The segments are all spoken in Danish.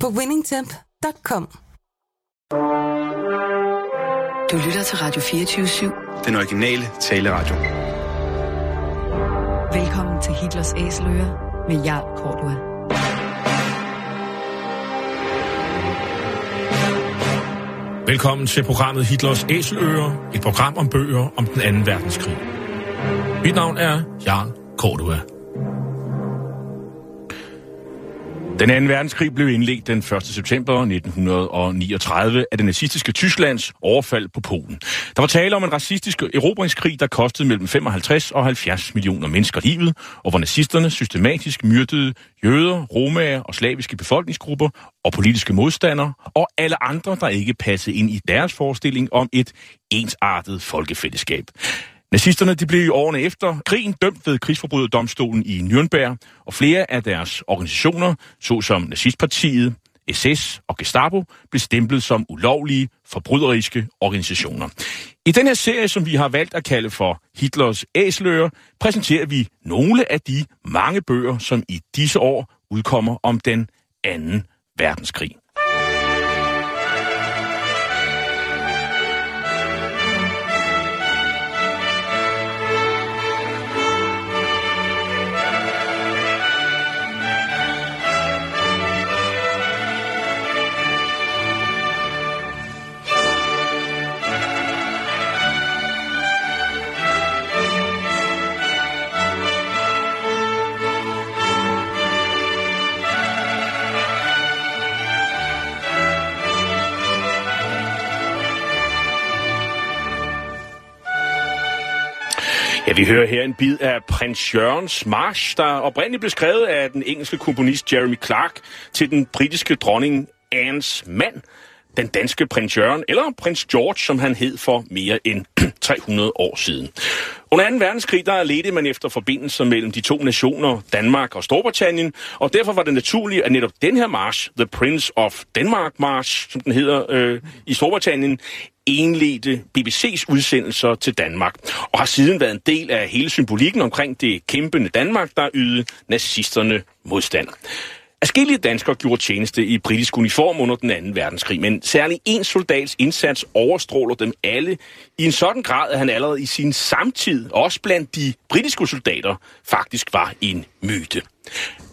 på winningtemp.com. Du lytter til Radio 24 /7. Den originale taleradio. Velkommen til Hitlers Æseløer med Jarl Kortua. Velkommen til programmet Hitlers Æseløer, et program om bøger om den anden verdenskrig. Mit navn er Jarl Kortua. Den anden verdenskrig blev indledt den 1. september 1939 af det nazistiske Tysklands overfald på Polen. Der var tale om en racistisk erobringskrig, der kostede mellem 55 og 70 millioner mennesker livet, og hvor nazisterne systematisk myrdede jøder, romager og slaviske befolkningsgrupper og politiske modstandere og alle andre, der ikke passede ind i deres forestilling om et ensartet folkefællesskab. Nazisterne de blev i årene efter krigen dømt ved krigsforbryderdomstolen i Nürnberg, og flere af deres organisationer, såsom Nazistpartiet, SS og Gestapo, blev stemplet som ulovlige, forbryderiske organisationer. I den her serie, som vi har valgt at kalde for Hitlers æsler, præsenterer vi nogle af de mange bøger, som i disse år udkommer om den anden verdenskrig. Vi hører her en bid af Prins Jørgens March, der oprindeligt blev skrevet af den engelske komponist Jeremy Clark til den britiske dronning Annes mand, den danske prins Jørgen, eller prins George, som han hed for mere end 300 år siden. Under 2. verdenskrig, der ledte man efter forbindelser mellem de to nationer, Danmark og Storbritannien, og derfor var det naturligt, at netop den her march, The Prince of Denmark March, som den hedder øh, i Storbritannien, indledte BBC's udsendelser til Danmark, og har siden været en del af hele symbolikken omkring det kæmpende Danmark, der ydede nazisterne modstand. Afskillige danskere gjorde tjeneste i britisk uniform under den anden verdenskrig, men særlig en soldats indsats overstråler dem alle i en sådan grad, at han allerede i sin samtid, også blandt de britiske soldater, faktisk var en myte.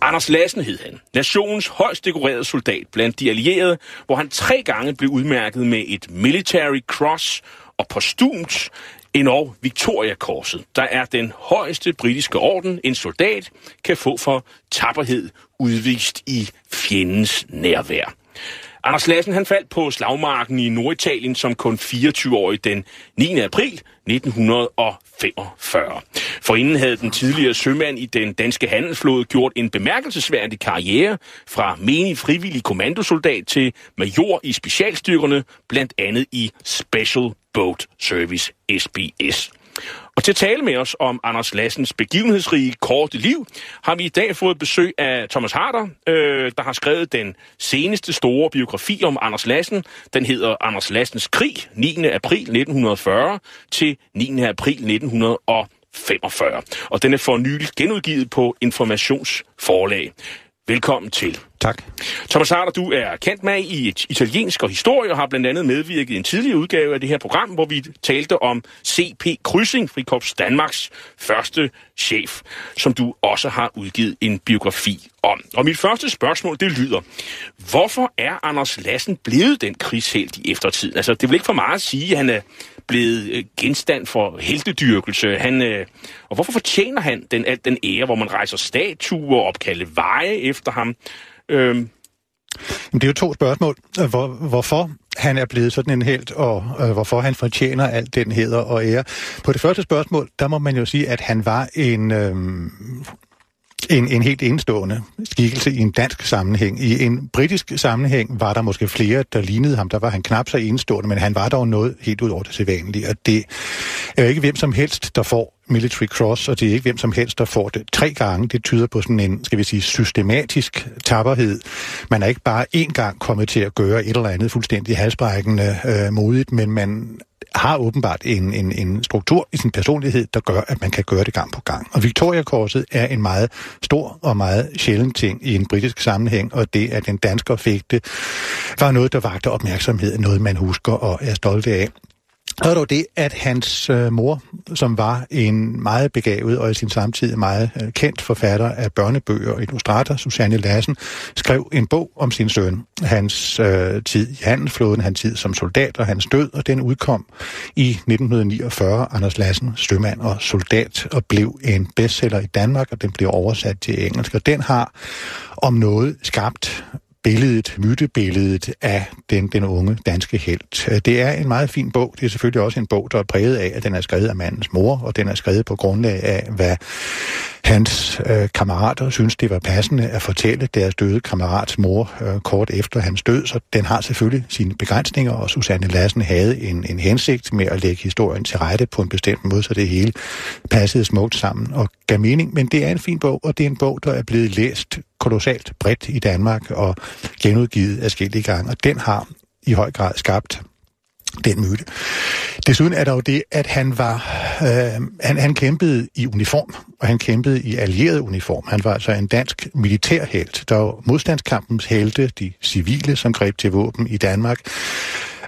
Anders Lassen hed han, nationens højst dekorerede soldat blandt de allierede, hvor han tre gange blev udmærket med et Military Cross og postumt endnu Victoria-korset, der er den højeste britiske orden, en soldat kan få for tapperhed udvist i fjendens nærvær. Anders Lassen han faldt på slagmarken i Norditalien som kun 24-årig den 9. april 1945. Forinden havde den tidligere sømand i den danske handelsflåde gjort en bemærkelsesværdig karriere fra menig frivillig kommandosoldat til major i specialstyrkerne, blandt andet i Special Boat Service SBS. Og til at tale med os om Anders Lassens begivenhedsrige korte liv, har vi i dag fået besøg af Thomas Harder, øh, der har skrevet den seneste store biografi om Anders Lassen. Den hedder Anders Lassens krig, 9. april 1940 til 9. april 1945. Og den er for nylig genudgivet på Informationsforlag. Velkommen til. Tak. Thomas Harder, du er kendt med i et italiensk og historie, og har blandt andet medvirket i en tidligere udgave af det her program, hvor vi talte om C.P. Krydsing, Frikorps Danmarks første chef, som du også har udgivet en biografi om. Og mit første spørgsmål, det lyder, hvorfor er Anders Lassen blevet den krigshelt i eftertiden? Altså, det vil ikke for meget at sige, at han er blevet øh, genstand for heltedyrkelse. Han, øh, og hvorfor fortjener han den, alt den ære, hvor man rejser statuer og opkalde veje efter ham? Øhm. Det er jo to spørgsmål. Hvor, hvorfor han er blevet sådan en helt, og øh, hvorfor han fortjener alt den heder og ære. På det første spørgsmål, der må man jo sige, at han var en... Øh, en, en helt enestående skikkelse i en dansk sammenhæng. I en britisk sammenhæng var der måske flere, der lignede ham. Der var han knap så enestående, men han var dog noget helt ud over det sædvanlige. Og det er jo ikke hvem som helst, der får Military Cross, og det er ikke hvem som helst, der får det tre gange. Det tyder på sådan en, skal vi sige, systematisk tapperhed. Man er ikke bare én gang kommet til at gøre et eller andet fuldstændig halsbrækkende øh, modigt, men man har åbenbart en, en, en struktur i sin personlighed, der gør, at man kan gøre det gang på gang. Og Victoria-korset er en meget stor og meget sjælden ting i en britisk sammenhæng, og det, at den dansker fik det, var noget, der vagte opmærksomhed, noget man husker og er stolte af. Og dog det, at hans øh, mor, som var en meget begavet og i sin samtid meget øh, kendt forfatter af børnebøger og illustrator, Susanne Lassen, skrev en bog om sin søn, hans øh, tid i handelsflåden, hans tid som soldat og hans død, og den udkom i 1949, Anders Lassen, stømand og soldat, og blev en bestseller i Danmark, og den blev oversat til engelsk, og den har om noget skabt billedet, mytebilledet af den, den unge danske helt. Det er en meget fin bog. Det er selvfølgelig også en bog, der er præget af, at den er skrevet af mandens mor, og den er skrevet på grundlag af, hvad hans øh, kammerater synes, det var passende at fortælle deres døde kammerats mor øh, kort efter hans død, så den har selvfølgelig sine begrænsninger, og Susanne Lassen havde en, en hensigt med at lægge historien til rette på en bestemt måde, så det hele passede smukt sammen og gav mening. Men det er en fin bog, og det er en bog, der er blevet læst kolossalt bredt i Danmark og genudgivet afskillige gange, og den har i høj grad skabt den myte. Desuden er der jo det, at han var øh, han, han kæmpede i uniform, og han kæmpede i allieret uniform. Han var altså en dansk militærhelt. Der var modstandskampens helte, de civile, som greb til våben i Danmark.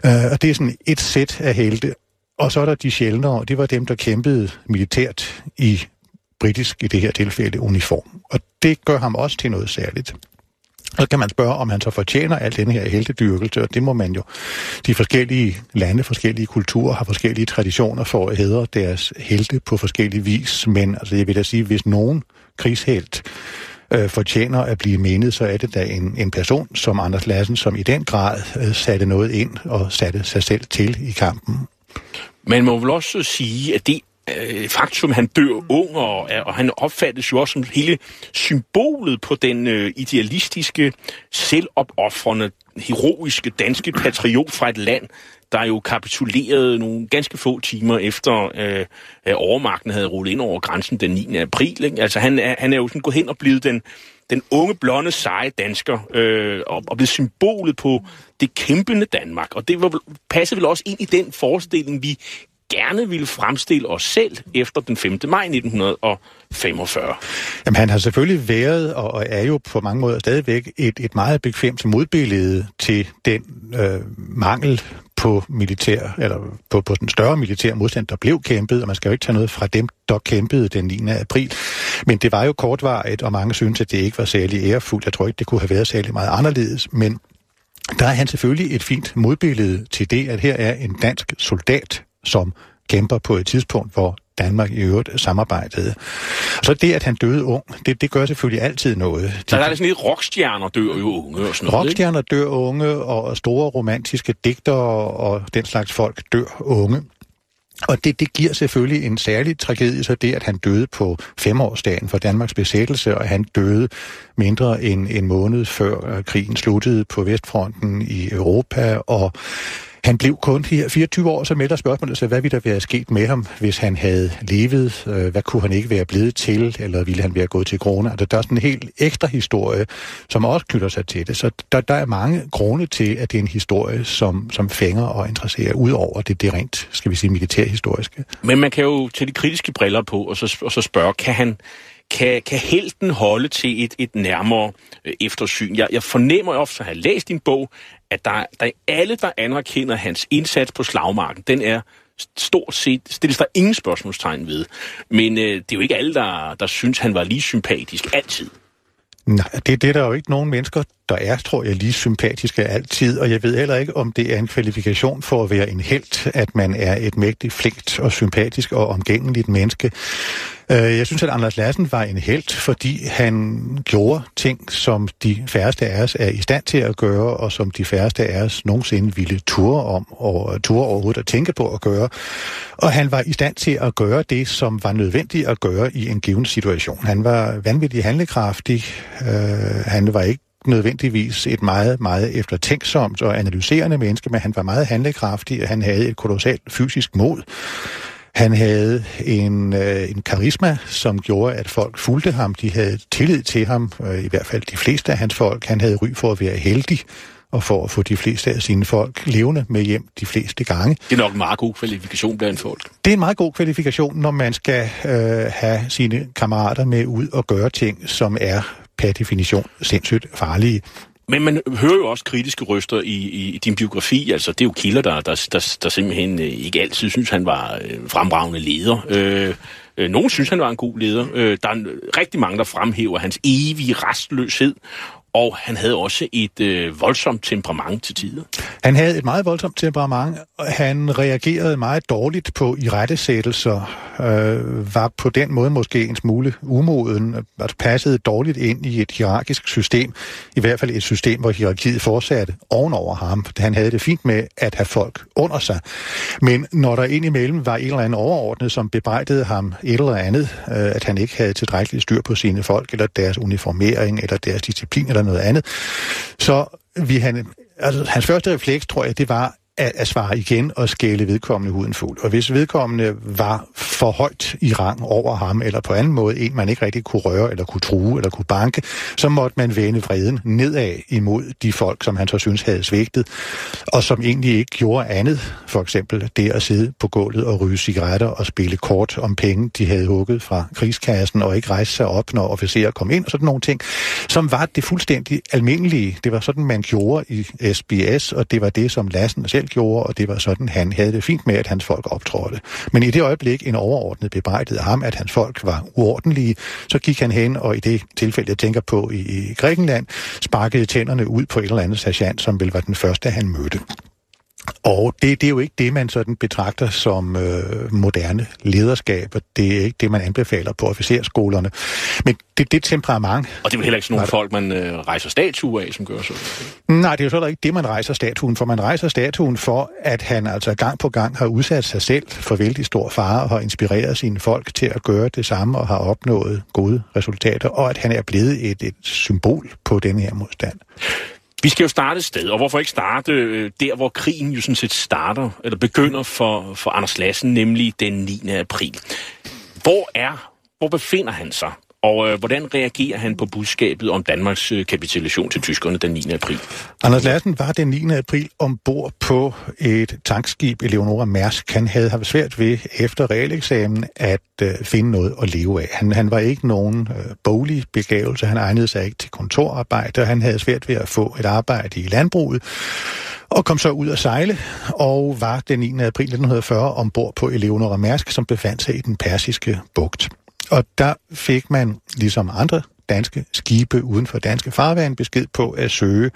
Øh, og det er sådan et sæt af helte. Og så er der de sjældnere, det var dem, der kæmpede militært i britisk, i det her tilfælde, uniform. Og det gør ham også til noget særligt. Så kan man spørge, om han så fortjener al den her heltedyrkelse, og det må man jo. De forskellige lande, forskellige kulturer har forskellige traditioner for at hedre deres helte på forskellige vis, men altså, jeg vil da sige, hvis nogen krigshelt øh, fortjener at blive menet, så er det da en, en person som Anders Lassen, som i den grad øh, satte noget ind og satte sig selv til i kampen. Man må vel også sige, at det øh, faktum, han dør ung, og, og han opfattes jo også som hele symbolet på den øh, idealistiske, selvopoffrende, heroiske danske patriot fra et land, der jo kapitulerede nogle ganske få timer efter øh, overmagten havde rullet ind over grænsen den 9. april. Ikke? Altså han er, han er jo sådan gået hen og blevet den, den unge, blonde, seje dansker, øh, og, og blevet symbolet på det kæmpende Danmark. Og det var, passede vel også ind i den forestilling, vi gerne ville fremstille os selv efter den 5. maj 1945. Jamen, han har selvfølgelig været og er jo på mange måder stadigvæk et, et meget bekvemt modbillede til den øh, mangel på militær, eller på, på den større militær modstand, der blev kæmpet, og man skal jo ikke tage noget fra dem, der kæmpede den 9. april. Men det var jo kortvarigt, og mange synes, at det ikke var særlig ærefuldt. Jeg tror ikke, det kunne have været særlig meget anderledes, men der er han selvfølgelig et fint modbillede til det, at her er en dansk soldat, som kæmper på et tidspunkt, hvor Danmark i øvrigt samarbejdede. Så det, at han døde ung, det, det gør selvfølgelig altid noget. Så der er sådan lidt rockstjerner dør jo unge og sådan noget, Rockstjerner ikke? dør unge, og store romantiske digtere og den slags folk dør unge. Og det, det giver selvfølgelig en særlig tragedie, så det, at han døde på femårsdagen for Danmarks besættelse, og han døde mindre end en måned før krigen sluttede på Vestfronten i Europa, og han blev kun 24 år, så melder spørgsmålet sig, hvad ville der være sket med ham, hvis han havde levet? Øh, hvad kunne han ikke være blevet til, eller ville han være gået til krone? Altså, der er sådan en helt ekstra historie, som også knytter sig til det. Så der, der er mange grunde til, at det er en historie, som, som fænger og interesserer, udover det, det rent, skal vi sige, militærhistoriske. Men man kan jo tage de kritiske briller på, og så, og så spørge, kan han, kan, kan helten holde til et, et nærmere øh, eftersyn? Jeg, jeg fornemmer ofte at have læst din bog, at der, der er alle, der anerkender hans indsats på slagmarken, den er stort set, stilles der ingen spørgsmålstegn ved. Men øh, det er jo ikke alle, der, der synes, han var lige sympatisk altid. Nej, det, det er der jo ikke nogen mennesker, der er, tror jeg, lige sympatiske altid, og jeg ved heller ikke, om det er en kvalifikation for at være en held, at man er et mægtigt, flinkt og sympatisk og omgængeligt menneske. Øh, jeg synes, at Anders Lassen var en held, fordi han gjorde ting, som de færreste af os er i stand til at gøre, og som de færreste af os nogensinde ville ture om, og ture overhovedet at tænke på at gøre. Og han var i stand til at gøre det, som var nødvendigt at gøre i en given situation. Han var vanvittig handlekraftig. Øh, han var ikke nødvendigvis et meget, meget eftertænksomt og analyserende menneske, men han var meget handlekraftig, og han havde et kolossalt fysisk mod. Han havde en, øh, en karisma, som gjorde, at folk fulgte ham. De havde tillid til ham, øh, i hvert fald de fleste af hans folk. Han havde ry for at være heldig og for at få de fleste af sine folk levende med hjem de fleste gange. Det er nok en meget god kvalifikation blandt folk. Det er en meget god kvalifikation, når man skal øh, have sine kammerater med ud og gøre ting, som er per definition sindssygt farlige. Men man hører jo også kritiske røster i, i, i din biografi. Altså, det er jo kilder, der, der, der, der simpelthen øh, ikke altid synes, han var øh, fremragende leder. Øh, øh, nogen synes, han var en god leder. Øh, der er rigtig mange, der fremhæver hans evige restløshed og han havde også et øh, voldsomt temperament til tider. Han havde et meget voldsomt temperament. Han reagerede meget dårligt på irettesættelser, øh, var på den måde måske en smule umoden, altså passede dårligt ind i et hierarkisk system, i hvert fald et system, hvor hierarkiet fortsatte ovenover ham. Han havde det fint med at have folk under sig. Men når der indimellem var en eller anden overordnet, som bebrejdede ham et eller andet, øh, at han ikke havde tilstrækkeligt styr på sine folk, eller deres uniformering, eller deres disciplin, eller noget andet. Så vi han, altså, hans første refleks, tror jeg, det var at, at svare igen og skæle vedkommende huden fuld. Og hvis vedkommende var for højt i rang over ham, eller på anden måde en, man ikke rigtig kunne røre, eller kunne true, eller kunne banke, så måtte man vende vreden nedad imod de folk, som han så synes havde svigtet, og som egentlig ikke gjorde andet. For eksempel det at sidde på gulvet og ryge cigaretter og spille kort om penge, de havde hugget fra krigskassen, og ikke rejse sig op, når officerer kom ind, og sådan nogle ting, som var det fuldstændig almindelige. Det var sådan, man gjorde i SBS, og det var det, som Lassen selv selv gjorde, og det var sådan, han havde det fint med, at hans folk optrådte. Men i det øjeblik, en overordnet bebrejdede ham, at hans folk var uordentlige, så gik han hen, og i det tilfælde, jeg tænker på i, i Grækenland, sparkede tænderne ud på et eller andet sergeant, som vel var den første, han mødte. Og det, det er jo ikke det, man sådan betragter som øh, moderne lederskab, og det er ikke det, man anbefaler på officerskolerne. Men det, det temperament... Og det er vel heller ikke sådan nogle folk, man øh, rejser statuer af, som gør så? Nej, det er jo så ikke det, man rejser statuen for. Man rejser statuen for, at han altså gang på gang har udsat sig selv for vældig stor fare og har inspireret sine folk til at gøre det samme og har opnået gode resultater, og at han er blevet et, et symbol på den her modstand. Vi skal jo starte et sted, og hvorfor ikke starte øh, der, hvor krigen jo sådan set starter, eller begynder for, for Anders Lassen, nemlig den 9. april. Hvor er, hvor befinder han sig? Og øh, hvordan reagerer han på budskabet om Danmarks øh, kapitulation til tyskerne den 9. april? Anders Lassen var den 9. april ombord på et tankskib, Eleonora Mærsk. Han havde haft svært ved efter realeksamen at øh, finde noget at leve af. Han, han var ikke nogen øh, boglig begævelse, han egnede sig ikke til kontorarbejde, og han havde svært ved at få et arbejde i landbruget og kom så ud at sejle, og var den 9. april 1940 ombord på Eleonora Mærsk, som befandt sig i den persiske bugt. Og der fik man, ligesom andre danske skibe uden for danske farvand, besked på at søge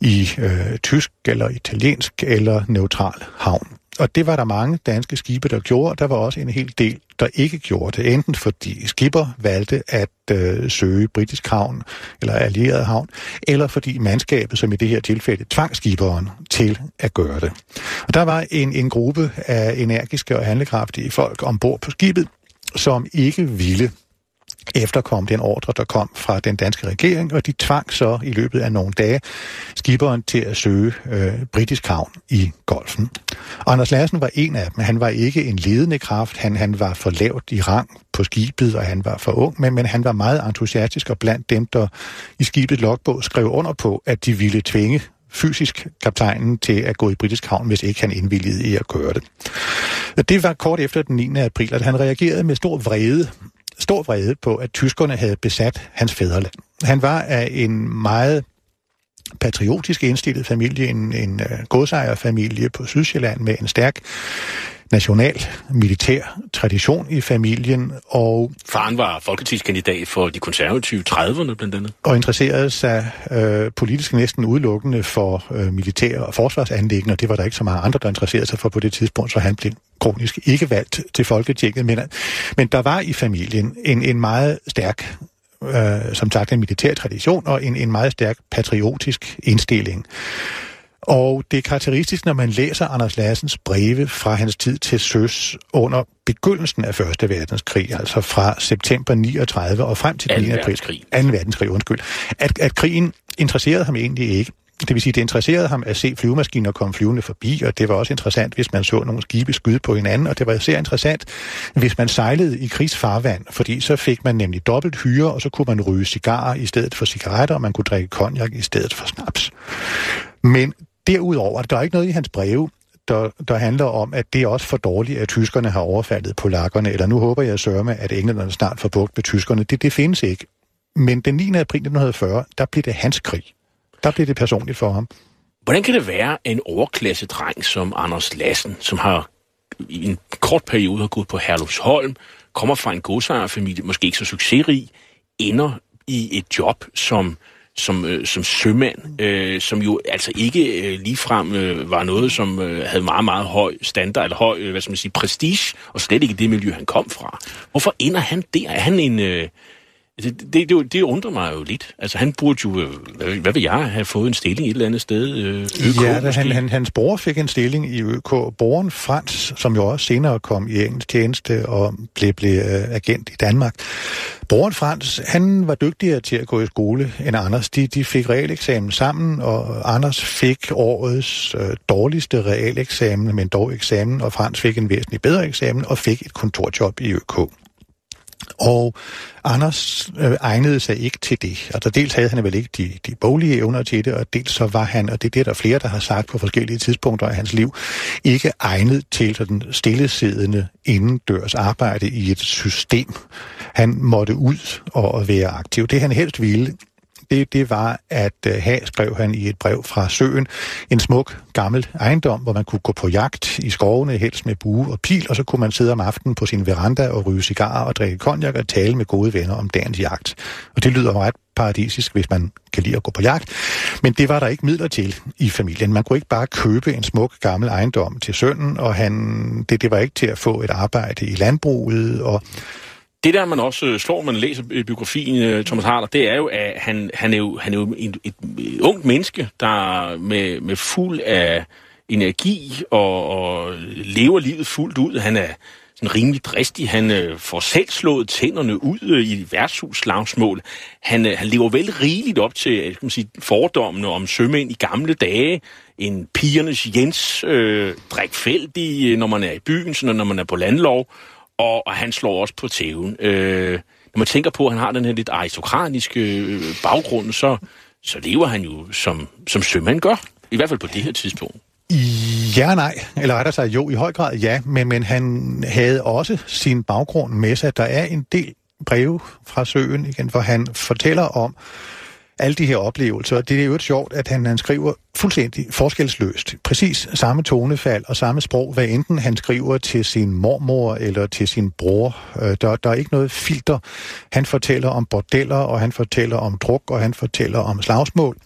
i øh, tysk eller italiensk eller neutral havn. Og det var der mange danske skibe, der gjorde. Der var også en hel del, der ikke gjorde det. Enten fordi skipper valgte at øh, søge britisk havn eller allieret havn, eller fordi mandskabet, som i det her tilfælde, tvang skiberen til at gøre det. Og der var en, en gruppe af energiske og handlekraftige folk ombord på skibet, som ikke ville efterkom den ordre, der kom fra den danske regering, og de tvang så i løbet af nogle dage skiberen til at søge øh, britisk havn i golfen. Anders Larsen var en af dem. Han var ikke en ledende kraft, han, han var for lavt i rang på skibet, og han var for ung, men, men han var meget entusiastisk, og blandt dem, der i skibet logbog skrev under på, at de ville tvinge fysisk kaptajnen til at gå i britisk havn, hvis ikke han indvilligede i at køre det. Det var kort efter den 9. april, at han reagerede med stor vrede stor vrede på, at tyskerne havde besat hans fædreland. Han var af en meget patriotisk indstillet familie, en, en uh, godsejerfamilie på Sydsjælland med en stærk national militær tradition i familien, og... Faren var folketingskandidat for de konservative 30'erne blandt andet. Og interesserede sig øh, politisk næsten udelukkende for øh, militær- og forsvarsanlæggende, og det var der ikke så mange andre, der interesserede sig for på det tidspunkt, så han blev kronisk ikke valgt til Folketinget. Men, men der var i familien en, en meget stærk øh, som sagt en militær tradition og en, en meget stærk patriotisk indstilling. Og det er karakteristisk, når man læser Anders Lassens breve fra hans tid til søs under begyndelsen af Første Verdenskrig, altså fra september 39 og frem til 9. april. 2. verdenskrig, undskyld. At, at krigen interesserede ham egentlig ikke. Det vil sige, det interesserede ham at se flyvemaskiner komme flyvende forbi, og det var også interessant, hvis man så nogle skibe skyde på hinanden, og det var især interessant, hvis man sejlede i krigsfarvand, fordi så fik man nemlig dobbelt hyre, og så kunne man ryge cigarer i stedet for cigaretter, og man kunne drikke konjak i stedet for snaps. Men derudover, der er ikke noget i hans breve, der, der handler om, at det er også for dårligt, at tyskerne har overfaldet polakkerne, eller nu håber jeg sørme, at englænderne snart får bugt med tyskerne. Det, det findes ikke. Men den 9. april 1940, der blev det hans krig. Der blev det personligt for ham. Hvordan kan det være, at en overklassedreng som Anders Lassen, som har i en kort periode har gået på Herlufsholm, kommer fra en godsejerfamilie, måske ikke så succesrig, ender i et job som som, øh, som sømand, øh, som jo altså ikke øh, ligefrem øh, var noget, som øh, havde meget, meget høj standard, eller høj, øh, hvad skal man sige, prestige, og slet ikke det miljø, han kom fra. Hvorfor ender han der? Er han en... Øh, det, det, det, det undrer mig jo lidt. Altså, han burde jo, øh, hvad vil jeg, have fået en stilling et eller andet sted? Øh, ØK, ja, da han, han, hans bror fik en stilling i ØK. Broren Frans, som jo også senere kom i engelsk tjeneste og blev, blev uh, agent i Danmark. Broren Frans, han var dygtigere til at gå i skole end Anders. De, de fik realeksamen sammen, og Anders fik årets uh, dårligste realeksamen, men dog eksamen, og Frans fik en væsentlig bedre eksamen og fik et kontorjob i ØK. Og Anders øh, egnede sig ikke til det. Altså dels havde han vel ikke de, de boglige evner til det, og dels så var han, og det er det, der flere, der har sagt på forskellige tidspunkter i hans liv, ikke egnet til sådan stillesiddende indendørs arbejde i et system. Han måtte ud og være aktiv. Det han helst ville, det, det var, at øh, have, skrev han i et brev fra søen, en smuk gammel ejendom, hvor man kunne gå på jagt i skovene, helst med bue og pil, og så kunne man sidde om aftenen på sin veranda og ryge cigarer og drikke konjak og tale med gode venner om dagens jagt. Og det lyder ret paradisisk, hvis man kan lide at gå på jagt. Men det var der ikke midler til i familien. Man kunne ikke bare købe en smuk gammel ejendom til sønnen, og han, det, det var ikke til at få et arbejde i landbruget, og det der, man også øh, slår, man læser biografien øh, Thomas Harder, det er jo, at han, han er jo, han er jo et, et, et ungt menneske, der med, med fuld af energi og, og lever livet fuldt ud. Han er sådan rimelig dristig. Han øh, får selv slået tænderne ud øh, i værtshusslagsmål. Han, øh, han lever vel rigeligt op til øh, skal man sige, fordommene om sømænd i gamle dage. En pigernes Jens, øh, drikfældig, når man er i byen, sådan, når man er på landlov og, og han slår også på tæven. Øh, når man tænker på, at han har den her lidt aristokratiske øh, baggrund, så, så lever han jo som, som sømand gør. I hvert fald på det her tidspunkt. Ja nej, eller rettere sig jo i høj grad ja, men, men han havde også sin baggrund med sig. Der er en del breve fra søen igen, hvor han fortæller om, alle de her oplevelser. Det er jo et sjovt, at han, han skriver fuldstændig forskelsløst. Præcis samme tonefald og samme sprog, hvad enten han skriver til sin mormor eller til sin bror. Øh, der, der er ikke noget filter. Han fortæller om bordeller, og han fortæller om druk, og han fortæller om slagsmål.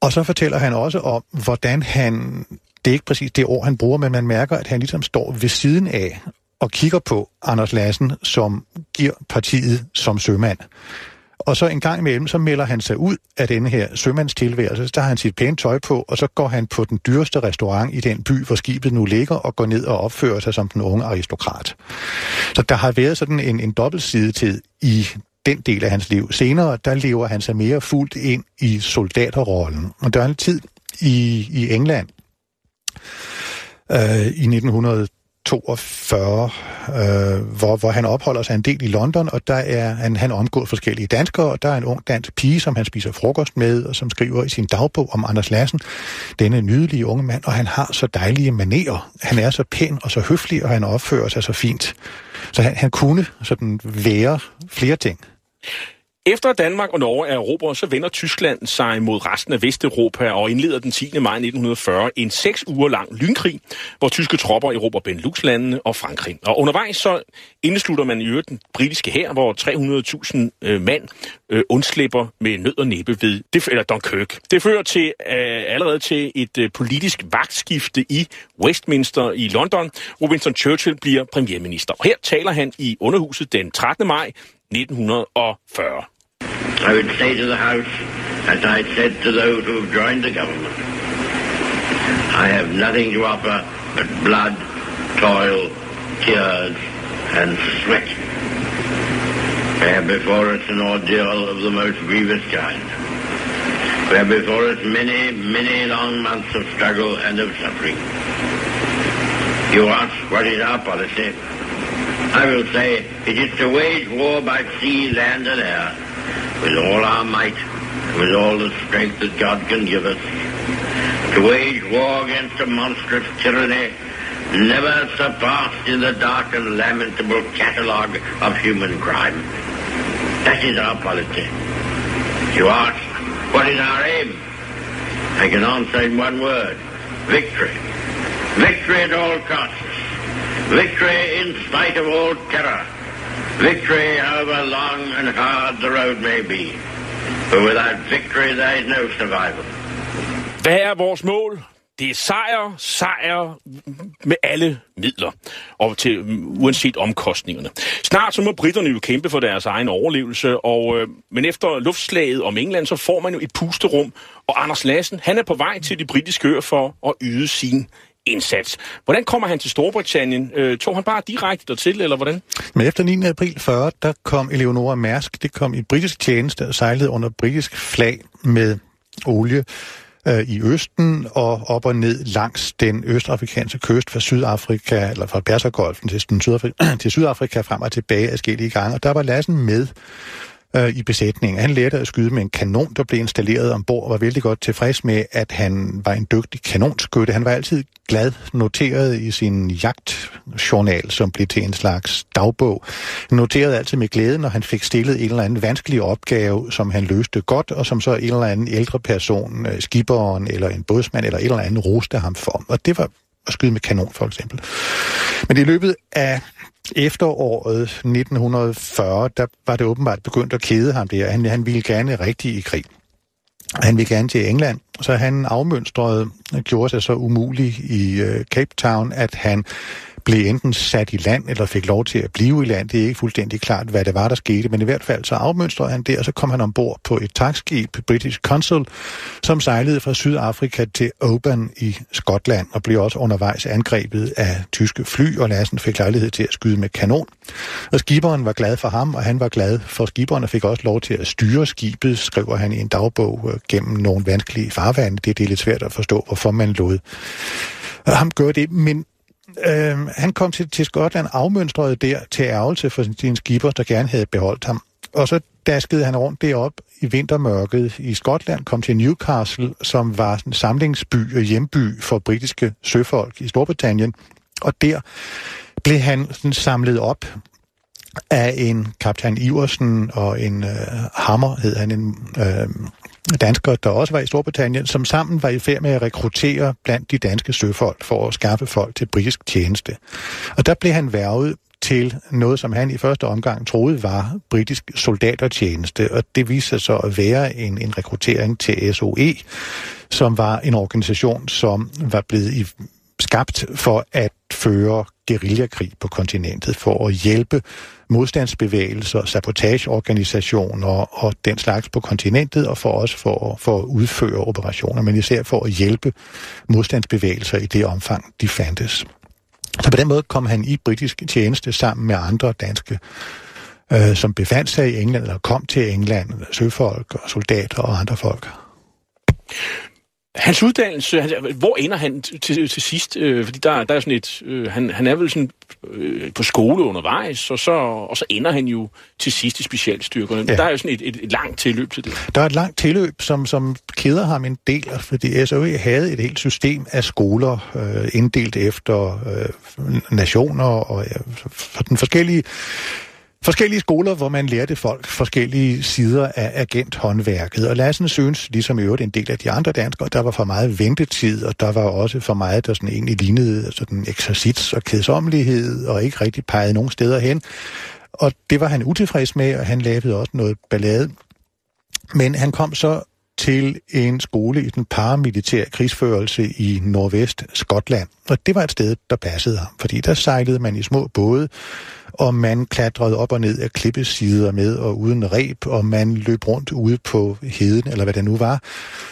Og så fortæller han også om, hvordan han det er ikke præcis det ord, han bruger, men man mærker, at han ligesom står ved siden af og kigger på Anders Lassen, som giver partiet som sømand. Og så en gang imellem, så melder han sig ud af denne her sømandstilværelse. Så tager han sit pæne tøj på, og så går han på den dyreste restaurant i den by, hvor skibet nu ligger, og går ned og opfører sig som den unge aristokrat. Så der har været sådan en, en dobbeltsidetid i den del af hans liv. Senere, der lever han sig mere fuldt ind i soldaterrollen. Og der er en tid i, i England, øh, i 1900 42, øh, hvor, hvor han opholder sig en del i London, og der er han, han omgået forskellige danskere, og der er en ung dansk pige, som han spiser frokost med, og som skriver i sin dagbog om Anders Lassen, denne nydelige unge mand, og han har så dejlige manerer. Han er så pæn og så høflig, og han opfører sig så fint. Så han, han kunne sådan være flere ting. Efter Danmark og Norge er erobret, så vender Tyskland sig mod resten af Vesteuropa og indleder den 10. maj 1940 en seks uger lang lynkrig, hvor tyske tropper erobrer Benelux-landene og Frankrig. Og undervejs så indslutter man i øvrigt den britiske her, hvor 300.000 øh, mand øh, undslipper med nød og næppe ved det, eller Dunkirk. Det fører til øh, allerede til et øh, politisk vagtskifte i Westminster i London, hvor Winston Churchill bliver premierminister. Og her taler han i underhuset den 13. maj 1940. I would say to the House, as I said to those who have joined the government, I have nothing to offer but blood, toil, tears, and sweat. We have before us an ordeal of the most grievous kind. We have before us many, many long months of struggle and of suffering. You ask what is our policy? I will say it is to wage war by sea, land, and air with all our might, with all the strength that God can give us. To wage war against a monstrous tyranny never surpassed in the dark and lamentable catalogue of human crime. That is our policy. You ask, what is our aim? I can answer in one word, victory. Victory at all costs. Victory in spite of all terror. Victory however long and hard the road may be. But without victory there is no survival. Hvad er vores mål? Det er sejr, sejr med alle midler, og til, uanset omkostningerne. Snart så må britterne jo kæmpe for deres egen overlevelse, og, øh, men efter luftslaget om England, så får man jo et pusterum, og Anders Lassen, han er på vej til de britiske øer for at yde sin indsats. Hvordan kommer han til Storbritannien? Øh, tog han bare direkte dertil, eller hvordan? Men efter 9. april 40, der kom Eleonora Mærsk, det kom i britisk tjeneste og sejlede under britisk flag med olie øh, i Østen og op og ned langs den østafrikanske kyst fra Sydafrika, eller fra Persergolfen til, den Sydafrika, til Sydafrika frem og tilbage forskellige gange. Og der var Lassen med øh, i besætningen. Han lærte at skyde med en kanon, der blev installeret ombord, og var vældig godt tilfreds med, at han var en dygtig kanonskytte. Han var altid glad noteret i sin jagtjournal, som blev til en slags dagbog. Han noterede altid med glæde, når han fik stillet en eller anden vanskelig opgave, som han løste godt, og som så en eller anden ældre person, øh, skiberen eller en bådsmand eller en eller anden roste ham for. Og det var at skyde med kanon, for eksempel. Men i løbet af efteråret 1940, der var det åbenbart begyndt at kede ham der. Han, han ville gerne rigtig i krig. Han ville gerne til England, så han afmønstrede gjorde sig så umulig i øh, Cape Town, at han blev enten sat i land eller fik lov til at blive i land. Det er ikke fuldstændig klart, hvad det var, der skete, men i hvert fald så afmønstrede han det, og så kom han ombord på et tankskib, British Consul, som sejlede fra Sydafrika til Oban i Skotland, og blev også undervejs angrebet af tyske fly, og Lassen fik lejlighed til at skyde med kanon. Og skiberen var glad for ham, og han var glad for skiberen, og fik også lov til at styre skibet, skriver han i en dagbog øh, gennem nogle vanskelige farvande. Det, det er lidt svært at forstå, hvorfor man lod øh, ham gøre det, men Øh, han kom til, til Skotland afmønstrede der til ærgelse for sin skipper, der gerne havde beholdt ham. Og så daskede han rundt derop i vintermørket i Skotland, kom til Newcastle, som var en samlingsby og hjemby for britiske søfolk i Storbritannien. Og der blev han sådan samlet op af en kaptajn Iversen og en øh, Hammer, hed han, en øh, danskere, der også var i Storbritannien, som sammen var i færd med at rekruttere blandt de danske søfolk for at skaffe folk til britisk tjeneste. Og der blev han værvet til noget, som han i første omgang troede var britisk soldatertjeneste, og det viste sig så at være en, en rekruttering til SOE, som var en organisation, som var blevet i skabt for at føre guerillakrig på kontinentet, for at hjælpe modstandsbevægelser, sabotageorganisationer og den slags på kontinentet, og for også for, for at udføre operationer, men især for at hjælpe modstandsbevægelser i det omfang, de fandtes. Så på den måde kom han i britisk tjeneste sammen med andre danske øh, som befandt sig i England, eller kom til England, søfolk og soldater og andre folk. Hans uddannelse, han, hvor ender han til, til, sidst? Øh, fordi der, der er sådan et, øh, han, han er vel sådan øh, på skole undervejs, og så, og så ender han jo til sidst i specialstyrkerne. Ja. Der er jo sådan et, et, et langt tilløb til det. Der er et langt tilløb, som, som keder ham en del, fordi SOE havde et helt system af skoler, øh, inddelt efter øh, nationer og ja, for den forskellige forskellige skoler, hvor man lærte folk forskellige sider af agenthåndværket. Og Lassen synes, ligesom i øvrigt en del af de andre danskere, der var for meget ventetid, og der var også for meget, der sådan egentlig lignede sådan eksercits og kedsommelighed, og ikke rigtig pegede nogen steder hen. Og det var han utilfreds med, og han lavede også noget ballade. Men han kom så til en skole i den paramilitære krigsførelse i nordvest Skotland. Og det var et sted, der passede ham, fordi der sejlede man i små både, og man klatrede op og ned af klippesider med og uden reb, og man løb rundt ude på heden, eller hvad det nu var,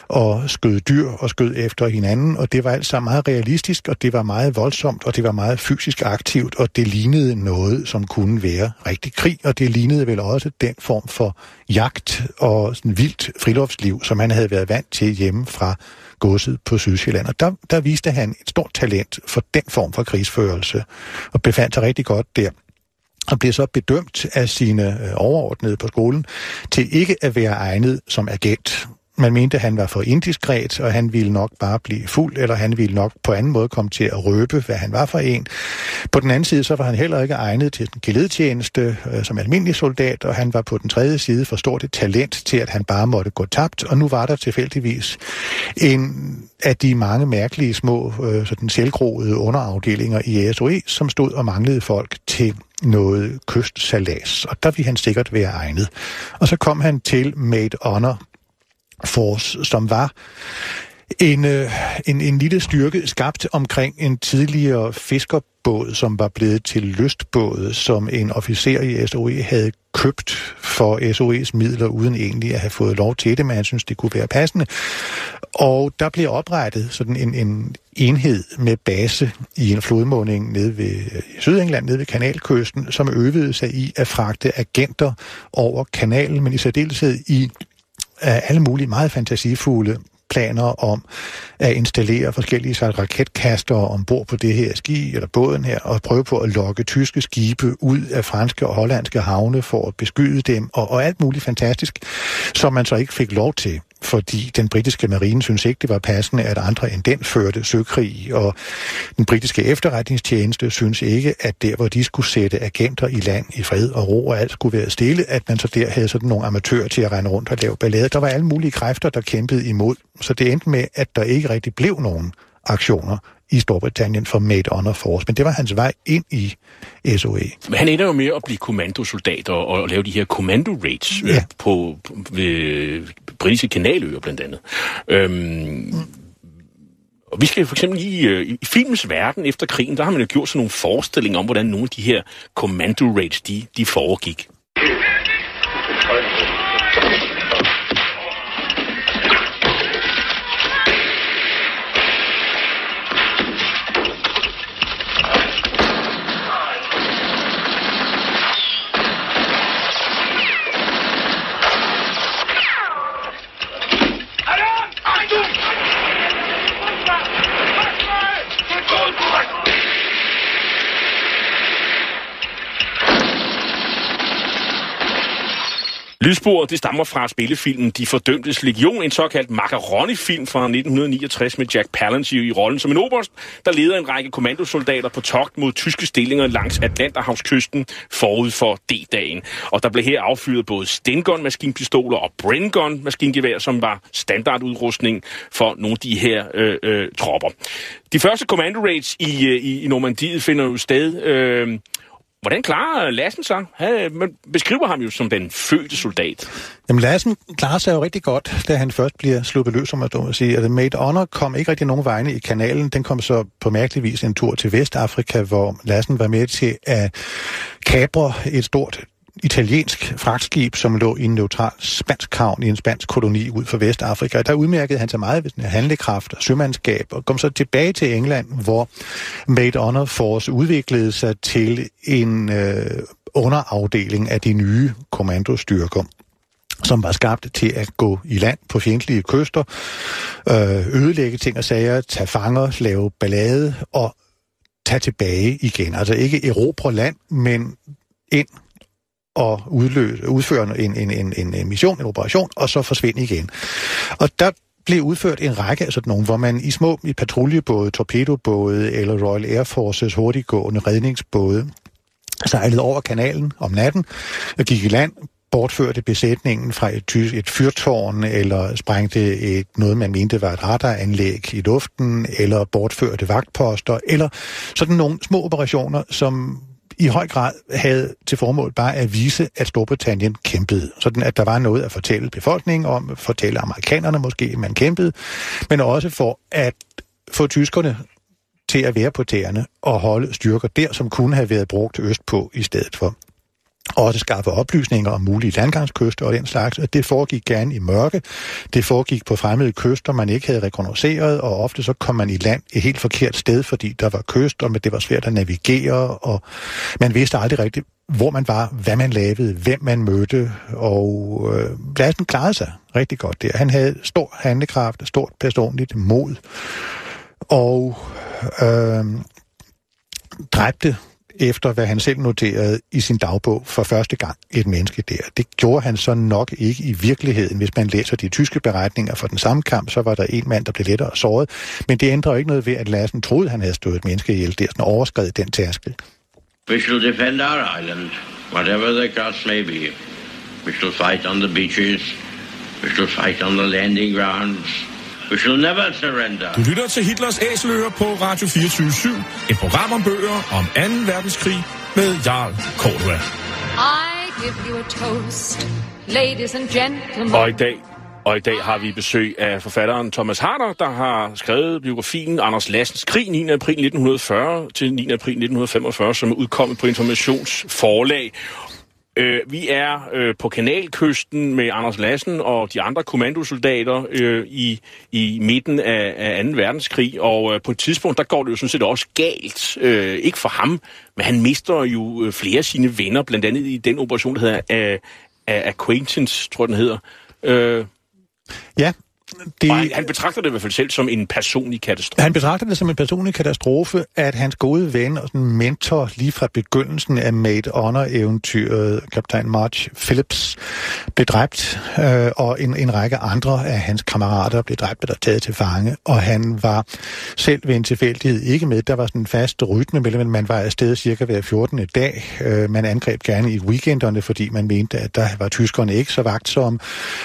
og skød dyr og skød efter hinanden, og det var alt sammen meget realistisk, og det var meget voldsomt, og det var meget fysisk aktivt, og det lignede noget, som kunne være rigtig krig, og det lignede vel også den form for jagt og sådan vildt friluftsliv, som han havde været vant til hjemme fra godset på Sydsjælland. Og der, der viste han et stort talent for den form for krigsførelse, og befandt sig rigtig godt der og blev så bedømt af sine øh, overordnede på skolen til ikke at være egnet som agent. Man mente, at han var for indiskret, og han ville nok bare blive fuld, eller han ville nok på anden måde komme til at røbe, hvad han var for en. På den anden side, så var han heller ikke egnet til den geledtjeneste øh, som almindelig soldat, og han var på den tredje side for stort et talent til, at han bare måtte gå tabt, og nu var der tilfældigvis en af de mange mærkelige små øh, sådan selvgroede underafdelinger i SOE, som stod og manglede folk til noget kystsalas, og der ville han sikkert være egnet. Og så kom han til Made Honor Force, som var en, øh, en, en lille styrke skabt omkring en tidligere fiskerbåd, som var blevet til lystbåd, som en officer i SOE havde købt for SOE's midler, uden egentlig at have fået lov til det, men han synes, det kunne være passende. Og der blev oprettet sådan en, en enhed med base i en flodmåning nede ved øh, Sydengland, nede ved kanalkysten, som øvede sig i at fragte agenter over kanalen, men i særdeleshed i øh, alle mulige meget fantasifulde planer om at installere forskellige slags raketkaster ombord på det her ski, eller båden her, og prøve på at lokke tyske skibe ud af franske og hollandske havne for at beskyde dem, og, og alt muligt fantastisk, som man så ikke fik lov til fordi den britiske marine synes ikke, det var passende, at andre end den førte søkrig, og den britiske efterretningstjeneste synes ikke, at der, hvor de skulle sætte agenter i land i fred og ro, og alt skulle være stille, at man så der havde sådan nogle amatører til at rende rundt og lave ballade. Der var alle mulige kræfter, der kæmpede imod, så det endte med, at der ikke rigtig blev nogen aktioner i Storbritannien for Made Honor Force, men det var hans vej ind i SOE. Men han ender jo med at blive kommandosoldat og, og lave de her kommando raids øh, ja. på, på ved britiske kanaløer blandt andet. Øhm, mm. Og vi skal for eksempel lige øh, i filmens verden efter krigen, der har man jo gjort sådan nogle forestillinger om, hvordan nogle af de her commando raids, de, de foregik. Lydsporet det stammer fra spillefilmen De Fordømtes Legion, en såkaldt macaroni-film fra 1969 med Jack Palance i rollen som en oberst, der leder en række kommandosoldater på togt mod tyske stillinger langs Atlanterhavskysten forud for D-dagen. Og der blev her affyret både Stengun-maskinpistoler og Brengun-maskingevær, som var standardudrustning for nogle af de her øh, øh, tropper. De første commando raids i, øh, i, i Normandiet finder jo sted... Øh, Hvordan klarer Lassen sig? Øh, man beskriver ham jo som den fødte soldat. Jamen Lassen klarer sig jo rigtig godt, da han først bliver sluppet løs, som man sige. At altså, Made Honor kom ikke rigtig nogen vegne i kanalen. Den kom så på mærkelig vis en tur til Vestafrika, hvor Lassen var med til at kabre et stort italiensk fragtskib, som lå i en neutral spansk havn i en spansk koloni ud for Vestafrika. Der udmærkede han sig meget ved handlekraft og sømandskab, og kom så tilbage til England, hvor Made Honor Force udviklede sig til en øh, underafdeling af de nye kommandostyrker som var skabt til at gå i land på fjendtlige kyster, øh, ødelægge ting og sager, tage fanger, lave ballade og tage tilbage igen. Altså ikke erobre land, men ind og udløse, udføre en, en, en, en mission, en operation, og så forsvinde igen. Og der blev udført en række af sådan nogle, hvor man i små i patruljebåde, torpedobåde eller Royal Air Forces hurtiggående redningsbåde sejlede over kanalen om natten og gik i land, bortførte besætningen fra et, et fyrtårn, eller sprængte et, noget, man mente var et radaranlæg i luften, eller bortførte vagtposter, eller sådan nogle små operationer, som i høj grad havde til formål bare at vise, at Storbritannien kæmpede. Sådan at der var noget at fortælle befolkningen om, fortælle amerikanerne måske, man kæmpede, men også for at få tyskerne til at være på tæerne og holde styrker der, som kunne have været brugt østpå i stedet for også skaffe oplysninger om mulige landgangskyster og den slags, og det foregik gerne i mørke. Det foregik på fremmede kyster, man ikke havde rekognoseret, og ofte så kom man i land et helt forkert sted, fordi der var kyster, men det var svært at navigere, og man vidste aldrig rigtigt, hvor man var, hvad man lavede, hvem man mødte, og øh, Lassen klarede sig rigtig godt der. Han havde stor handlekraft, stort personligt mod, og øh, dræbte efter hvad han selv noterede i sin dagbog for første gang et menneske der. Det gjorde han så nok ikke i virkeligheden. Hvis man læser de tyske beretninger for den samme kamp, så var der en mand, der blev lettere såret. Men det ændrer ikke noget ved, at Lassen troede, han havde stået et menneske ihjel. der, sådan overskrevet den tærskel. We shall defend our island, whatever the cost may be. We shall fight on the beaches. We shall fight on the landing grounds. We shall never surrender. Du lytter til Hitlers Æseløer på Radio 24 /7. Et program om bøger om 2. verdenskrig med Jarl Cordua. I give you a toast, ladies and gentlemen. Og i dag og i dag har vi besøg af forfatteren Thomas Harder, der har skrevet biografien Anders Lassens Krig 9. april 1940 til 9. april 1945, som er udkommet på Informationsforlag. Øh, vi er øh, på kanalkysten med Anders Lassen og de andre kommandosoldater øh, i, i midten af, af 2. verdenskrig, og øh, på et tidspunkt, der går det jo sådan set også galt. Øh, ikke for ham, men han mister jo øh, flere af sine venner, blandt andet i den operation, der hedder øh, Acquaintance, tror jeg, den hedder. Øh, Ja, det, han, han betragter det i hvert fald selv som en personlig katastrofe. Han betragter det som en personlig katastrofe, at hans gode ven og sådan mentor lige fra begyndelsen af Made Honor-eventyret, kaptajn March Phillips, blev dræbt, øh, og en, en række andre af hans kammerater blev dræbt eller taget til fange, og han var selv ved en tilfældighed ikke med. Der var sådan en fast rytme mellem, man var afsted cirka hver 14. dag. Øh, man angreb gerne i weekenderne, fordi man mente, at der var tyskerne ikke så vagtsomme,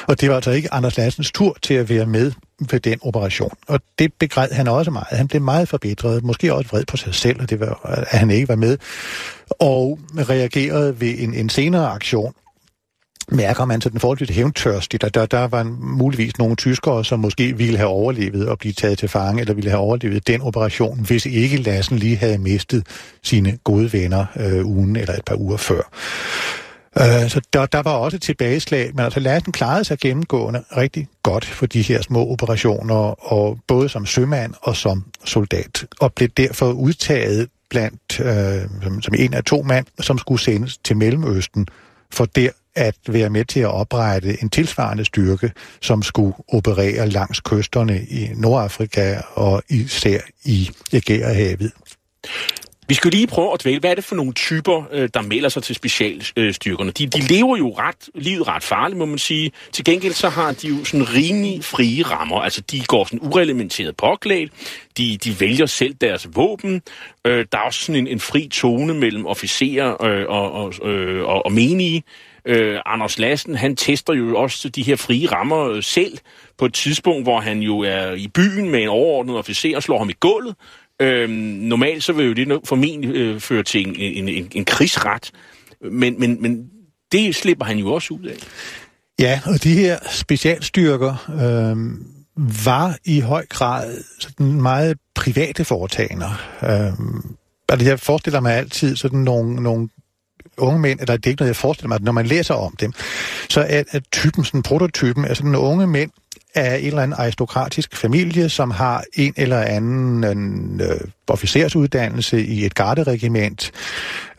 og det var altså ikke Anders Lassens tur til at være med ved den operation. Og det begræd han også meget. Han blev meget forbedret, måske også vred på sig selv, at, det var, at han ikke var med, og reagerede ved en, en senere aktion, mærker man sådan forholdsvis hævntørstigt. Der, der, der var muligvis nogle tyskere, som måske ville have overlevet og blive taget til fange, eller ville have overlevet den operation, hvis ikke Lassen lige havde mistet sine gode venner øh, ugen eller et par uger før. Øh, så der, der var også tilbageslag, men altså Lassen klarede sig gennemgående rigtig godt for de her små operationer, og både som sømand og som soldat, og blev derfor udtaget blandt øh, som, som en af to mand, som skulle sendes til Mellemøsten, for der at være med til at oprette en tilsvarende styrke, som skulle operere langs kysterne i Nordafrika og især i Ægæerhavet. Vi skal lige prøve at dvæle, hvad er det for nogle typer, øh, der melder sig til specialstyrkerne? De, de lever jo ret, livet ret farligt, må man sige. Til gengæld så har de jo sådan rimelig frie rammer. Altså, de går sådan ureglementeret påklædt. De, de vælger selv deres våben. Øh, der er også sådan en, en fri tone mellem officerer øh, og, og, øh, og, og menige. Øh, Anders Lassen, han tester jo også de her frie rammer øh, selv på et tidspunkt, hvor han jo er i byen med en overordnet officer og slår ham i gulvet. Øhm, normalt så vil jo det formentlig øh, føre til en, en, en, en krigsret, men, men, men det slipper han jo også ud af. Ja, og de her specialstyrker øh, var i høj grad sådan meget private foretagender. Øh, altså jeg forestiller mig altid sådan nogle, nogle unge mænd, eller det er ikke noget, jeg forestiller mig, at når man læser om dem, så er, at typen, sådan prototypen, er sådan unge mænd, af en eller anden aristokratisk familie, som har en eller anden øh, officersuddannelse i et garderegiment,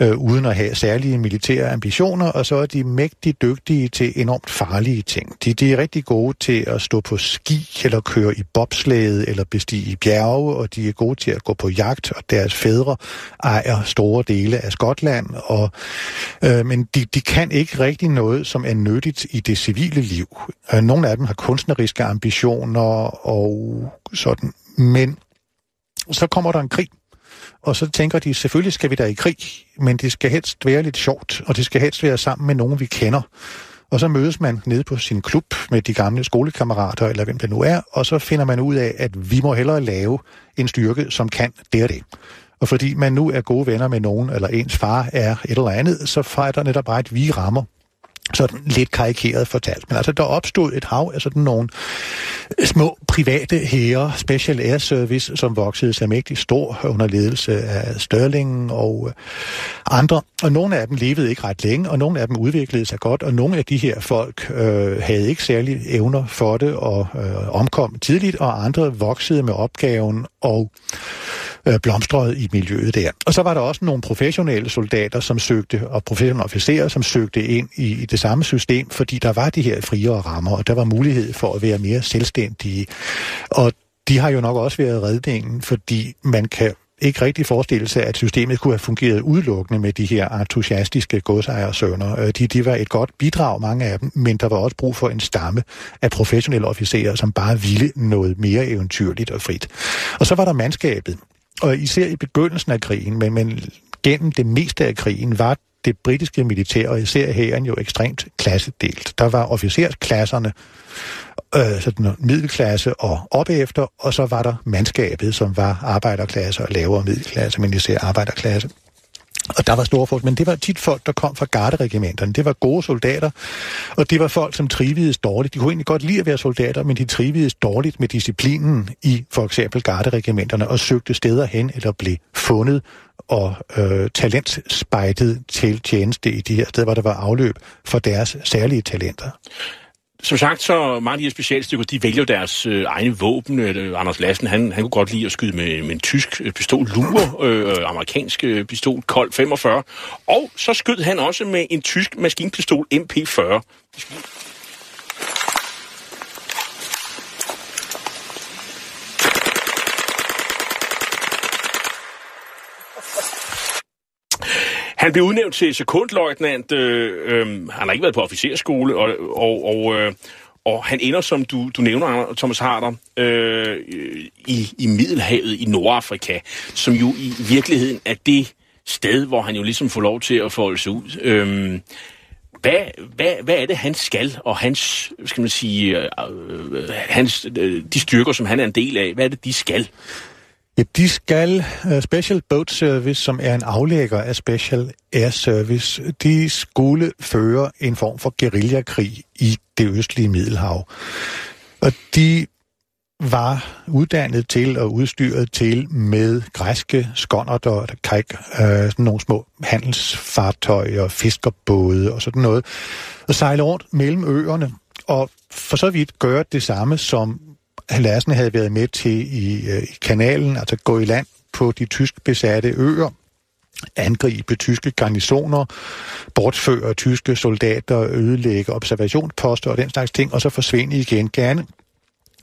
øh, uden at have særlige militære ambitioner, og så er de mægtig dygtige til enormt farlige ting. De, de er rigtig gode til at stå på ski, eller køre i bobslæde, eller bestige bjerge, og de er gode til at gå på jagt, og deres fædre ejer store dele af Skotland, og, øh, men de, de kan ikke rigtig noget, som er nyttigt i det civile liv. Øh, nogle af dem har kunstneriske ambitioner og sådan, men så kommer der en krig, Og så tænker de, selvfølgelig skal vi da i krig, men det skal helst være lidt sjovt, og det skal helst være sammen med nogen, vi kender. Og så mødes man nede på sin klub med de gamle skolekammerater, eller hvem det nu er, og så finder man ud af, at vi må hellere lave en styrke, som kan det og det. Og fordi man nu er gode venner med nogen, eller ens far er et eller andet, så fejder netop bare at vi rammer sådan lidt karikeret fortalt. Men altså, der opstod et hav af sådan nogle øh, små private hære, Special Air Service, som voksede sig mægtigt stor under ledelse af Størlingen og øh, andre. Og nogle af dem levede ikke ret længe, og nogle af dem udviklede sig godt, og nogle af de her folk øh, havde ikke særlig evner for det og øh, omkom tidligt, og andre voksede med opgaven og øh, blomstrede i miljøet der. Og så var der også nogle professionelle soldater, som søgte, og professionelle officerer, som søgte ind i, i det samme system, fordi der var de her friere rammer, og der var mulighed for at være mere selvstændige. Og de har jo nok også været redningen, fordi man kan ikke rigtig forestille sig, at systemet kunne have fungeret udelukkende med de her entusiastiske godsejersønner. Øh, de, de var et godt bidrag, mange af dem, men der var også brug for en stamme af professionelle officerer, som bare ville noget mere eventyrligt og frit. Og så var der mandskabet. Og især i begyndelsen af krigen, men, men gennem det meste af krigen, var det britiske militær, og især hæren jo ekstremt klassedelt. Der var officersklasserne, øh, sådan middelklasse og op efter, og så var der mandskabet, som var arbejderklasse og lavere middelklasse, men især arbejderklasse. Og der var store folk, men det var tit folk, der kom fra garderegimenterne. Det var gode soldater, og det var folk, som trivedes dårligt. De kunne egentlig godt lide at være soldater, men de trivedes dårligt med disciplinen i for eksempel garderegimenterne og søgte steder hen eller blev fundet og øh, talentspejtet til tjeneste i de her steder, hvor der var afløb for deres særlige talenter. Som sagt, så mange af de her specialstykker, de vælger deres øh, egne våben. Øh, Anders Lassen, han, han kunne godt lide at skyde med, med en tysk øh, pistol, Luger, øh, øh, amerikansk øh, pistol, Colt 45. Og så skød han også med en tysk maskinpistol MP40. Han blev udnævnt til sekundløjtnant. Øh, øh, han har ikke været på officerskole, og, og, og, øh, og han ender, som du, du nævner, Thomas Harder, øh, i, i Middelhavet i Nordafrika, som jo i virkeligheden er det sted, hvor han jo ligesom får lov til at folde sig ud. Øh, hvad, hvad, hvad er det, han skal, og hans, skal man sige, øh, øh, hans, øh, de styrker, som han er en del af, hvad er det, de skal? Ja, de skal, uh, Special Boat Service, som er en aflægger af Special Air Service, de skulle føre en form for guerillakrig i det østlige Middelhav. Og de var uddannet til og udstyret til med græske skånderter, der kajk, øh, sådan nogle små handelsfartøjer, og fiskerbåde og sådan noget, og sejle rundt mellem øerne, og for så vidt gøre det samme, som Lassen havde været med til i, øh, i kanalen, altså gå i land på de tysk besatte øer, angribe tyske garnisoner, bortføre tyske soldater, ødelægge observationsposter og den slags ting, og så forsvinde igen. Gerne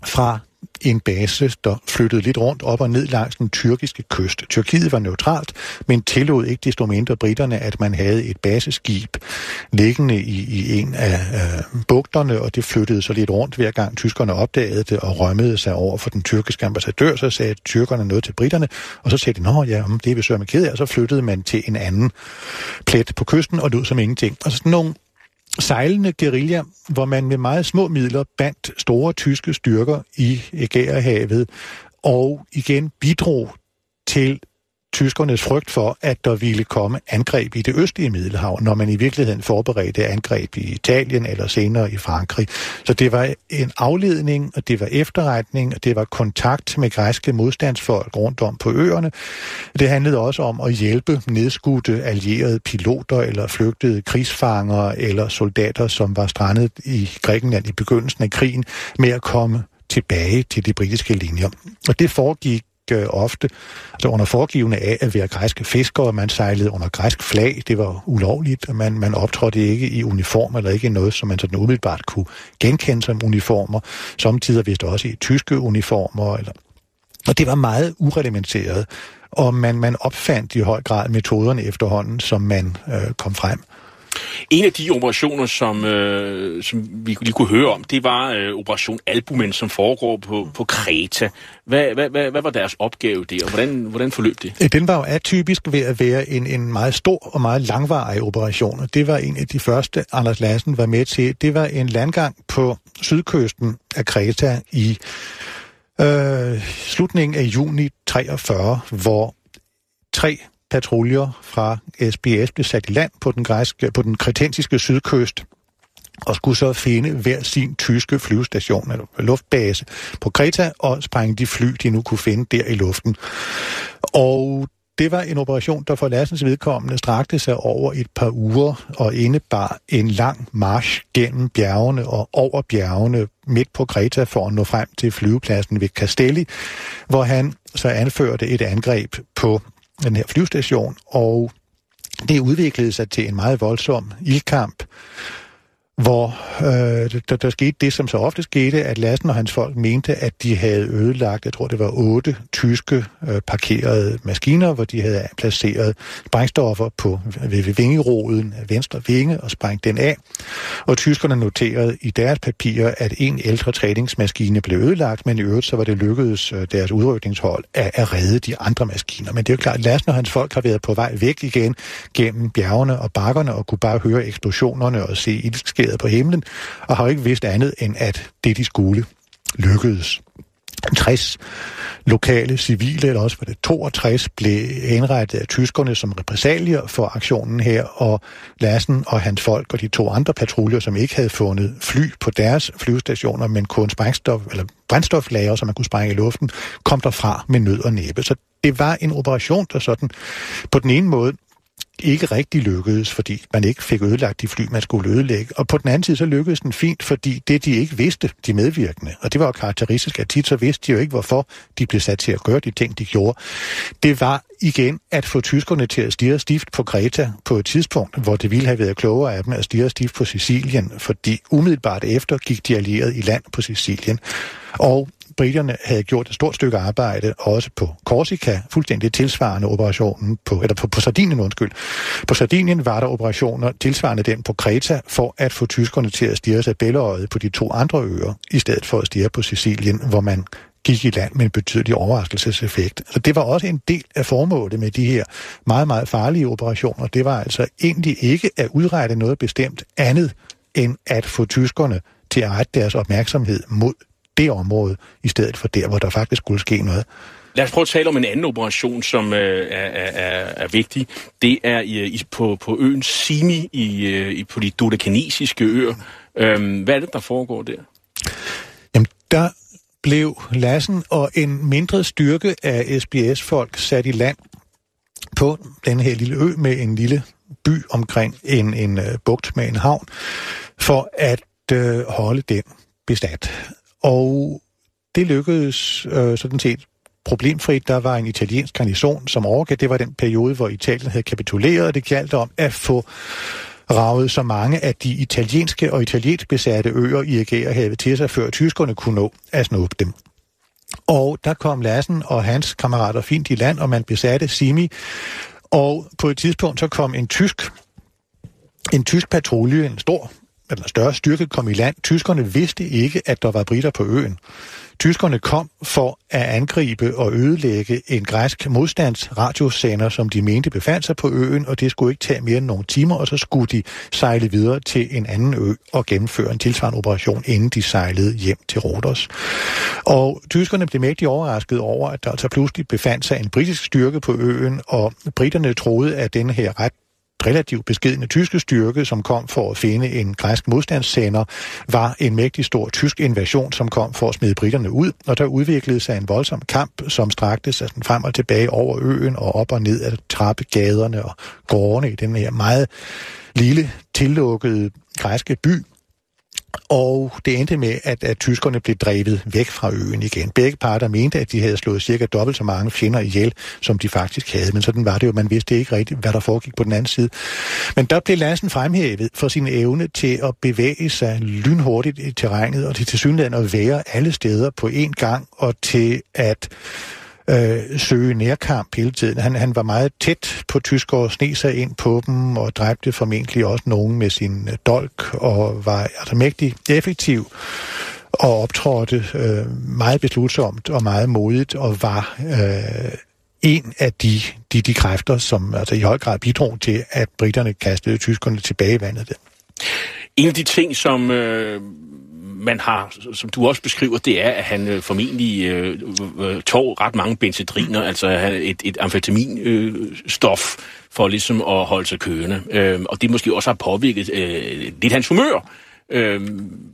fra en base, der flyttede lidt rundt op og ned langs den tyrkiske kyst. Tyrkiet var neutralt, men tillod ikke desto mindre britterne, at man havde et baseskib liggende i, i en af øh, bugterne, og det flyttede så lidt rundt hver gang tyskerne opdagede det og rømmede sig over for den tyrkiske ambassadør, så sagde tyrkerne noget til britterne, og så sagde de, nå ja, det er vi sørme ked af, og så flyttede man til en anden plet på kysten og lød som ingenting. Og sådan nogle sejlende guerilla, hvor man med meget små midler bandt store tyske styrker i Ægæerhavet og igen bidrog til tyskernes frygt for, at der ville komme angreb i det østlige Middelhav, når man i virkeligheden forberedte angreb i Italien eller senere i Frankrig. Så det var en afledning, og det var efterretning, og det var kontakt med græske modstandsfolk rundt om på øerne. Det handlede også om at hjælpe nedskudte allierede piloter eller flygtede krigsfanger eller soldater, som var strandet i Grækenland i begyndelsen af krigen, med at komme tilbage til de britiske linjer. Og det foregik øh, ofte altså under foregivende af at være græske fiskere. Man sejlede under græsk flag. Det var ulovligt. Man, man optrådte ikke i uniform eller ikke i noget, som man sådan umiddelbart kunne genkende som uniformer. Samtidig vist også i tyske uniformer. Eller... Og det var meget ureglementeret. Og man, man opfandt i høj grad metoderne efterhånden, som man øh, kom frem. En af de operationer, som, øh, som vi lige kunne høre om, det var øh, Operation Albumen, som foregår på, på Kreta. Hvad, hvad, hvad, hvad var deres opgave der, og hvordan, hvordan forløb det? Øh, den var jo atypisk ved at være en, en meget stor og meget langvarig operation, og det var en af de første, Anders Lassen var med til. Det var en landgang på sydkysten af Kreta i øh, slutningen af juni 43, hvor tre patruljer fra SBS blev sat i land på den, græske, på den kretensiske sydkyst og skulle så finde hver sin tyske flyvestation eller luftbase på Kreta og sprænge de fly, de nu kunne finde der i luften. Og det var en operation, der for Lassens vedkommende strakte sig over et par uger og indebar en lang march gennem bjergene og over bjergene midt på Kreta for at nå frem til flyvepladsen ved Castelli, hvor han så anførte et angreb på den her flyvestation, og det udviklede sig til en meget voldsom ildkamp, hvor øh, der, der skete det, som så ofte skete, at Lassen og hans folk mente, at de havde ødelagt, jeg tror det var otte tyske øh, parkerede maskiner, hvor de havde placeret sprængstoffer på ved, ved vingeroden af venstre vinge og sprængt den af. Og tyskerne noterede i deres papirer, at en ældre træningsmaskine blev ødelagt, men i øvrigt så var det lykkedes øh, deres udrykningshold at, at redde de andre maskiner. Men det er jo klart, at Lassen og hans folk har været på vej væk igen gennem bjergene og bakkerne og kunne bare høre eksplosionerne og se ildskæret på himlen, og har ikke vidst andet end, at det, de skulle, lykkedes. 60 lokale civile, eller også var det 62, blev indrettet af tyskerne som repræsalier for aktionen her, og Lassen og hans folk og de to andre patruljer, som ikke havde fundet fly på deres flyvestationer, men kun sprængstof, eller brændstoflager, som man kunne sprænge i luften, kom derfra med nød og næppe. Så det var en operation, der sådan på den ene måde ikke rigtig lykkedes, fordi man ikke fik ødelagt de fly, man skulle ødelægge. Og på den anden side, så lykkedes den fint, fordi det, de ikke vidste, de medvirkende, og det var jo karakteristisk, at tit så vidste de jo ikke, hvorfor de blev sat til at gøre de ting, de gjorde. Det var igen at få tyskerne til at stige stift på Kreta på et tidspunkt, hvor det ville have været klogere af dem at stige stift på Sicilien, fordi umiddelbart efter gik de allierede i land på Sicilien. Og britterne havde gjort et stort stykke arbejde, også på Korsika, fuldstændig tilsvarende operationen på, eller på, på Sardinien, undskyld. På Sardinien var der operationer tilsvarende den på Kreta, for at få tyskerne til at stirre sig bælleøjet på de to andre øer, i stedet for at stirre på Sicilien, hvor man gik i land med en betydelig overraskelseseffekt. Så det var også en del af formålet med de her meget, meget farlige operationer. Det var altså egentlig ikke at udrette noget bestemt andet, end at få tyskerne til at rette deres opmærksomhed mod det område, i stedet for der, hvor der faktisk skulle ske noget. Lad os prøve at tale om en anden operation, som øh, er, er, er vigtig. Det er i, i, på, på øen Simi i, øh, i, på de dodekanesiske øer. Øhm, hvad er det, der foregår der? Jamen, der blev Lassen og en mindre styrke af SBS-folk sat i land på den her lille ø med en lille by omkring en, en uh, bugt med en havn, for at uh, holde den bestat. Og det lykkedes øh, sådan set problemfrit. Der var en italiensk garnison, som overgav. Det var den periode, hvor Italien havde kapituleret, og det galt om at få ravet så mange af de italienske og italiensk besatte øer i Ægæerhavet til sig, før tyskerne kunne nå at snuppe dem. Og der kom Lassen og hans kammerater fint i land, og man besatte Simi. Og på et tidspunkt så kom en tysk, en tysk patrulje, en stor eller større styrke kom i land. Tyskerne vidste ikke, at der var britter på øen. Tyskerne kom for at angribe og ødelægge en græsk modstandsradiosender, som de mente befandt sig på øen, og det skulle ikke tage mere end nogle timer, og så skulle de sejle videre til en anden ø og gennemføre en tilsvarende operation, inden de sejlede hjem til Rodos. Og tyskerne blev mægtig overrasket over, at der altså pludselig befandt sig en britisk styrke på øen, og britterne troede, at denne her ret relativt beskedende tyske styrke, som kom for at finde en græsk modstandssender, var en mægtig stor tysk invasion, som kom for at smide britterne ud, og der udviklede sig en voldsom kamp, som strakte sig frem og tilbage over øen og op og ned af trappegaderne og gårdene i den her meget lille, tillukkede græske by, og det endte med, at, at tyskerne blev drevet væk fra øen igen. Begge parter mente, at de havde slået cirka dobbelt så mange fjender ihjel, som de faktisk havde. Men sådan var det jo. Man vidste ikke rigtigt, hvad der foregik på den anden side. Men der blev Lassen fremhævet for sin evne til at bevæge sig lynhurtigt i terrænet, og til tilsyneladende at være alle steder på én gang, og til at øh, søge nærkamp hele tiden. Han, han var meget tæt på tyskere, sne sig ind på dem og dræbte formentlig også nogen med sin øh, dolk og var altså mægtig effektiv og optrådte øh, meget beslutsomt og meget modigt og var øh, en af de, de, de kræfter, som altså i høj grad bidrog til, at britterne kastede tyskerne tilbage i vandet. En af de ting, som øh, man har, som du også beskriver, det er, at han øh, formentlig øh, øh, øh tog ret mange benzedriner, altså et, et amfetaminstof, øh, for ligesom at holde sig kørende. Øh, og det måske også har påvirket øh, lidt hans humør. Øh,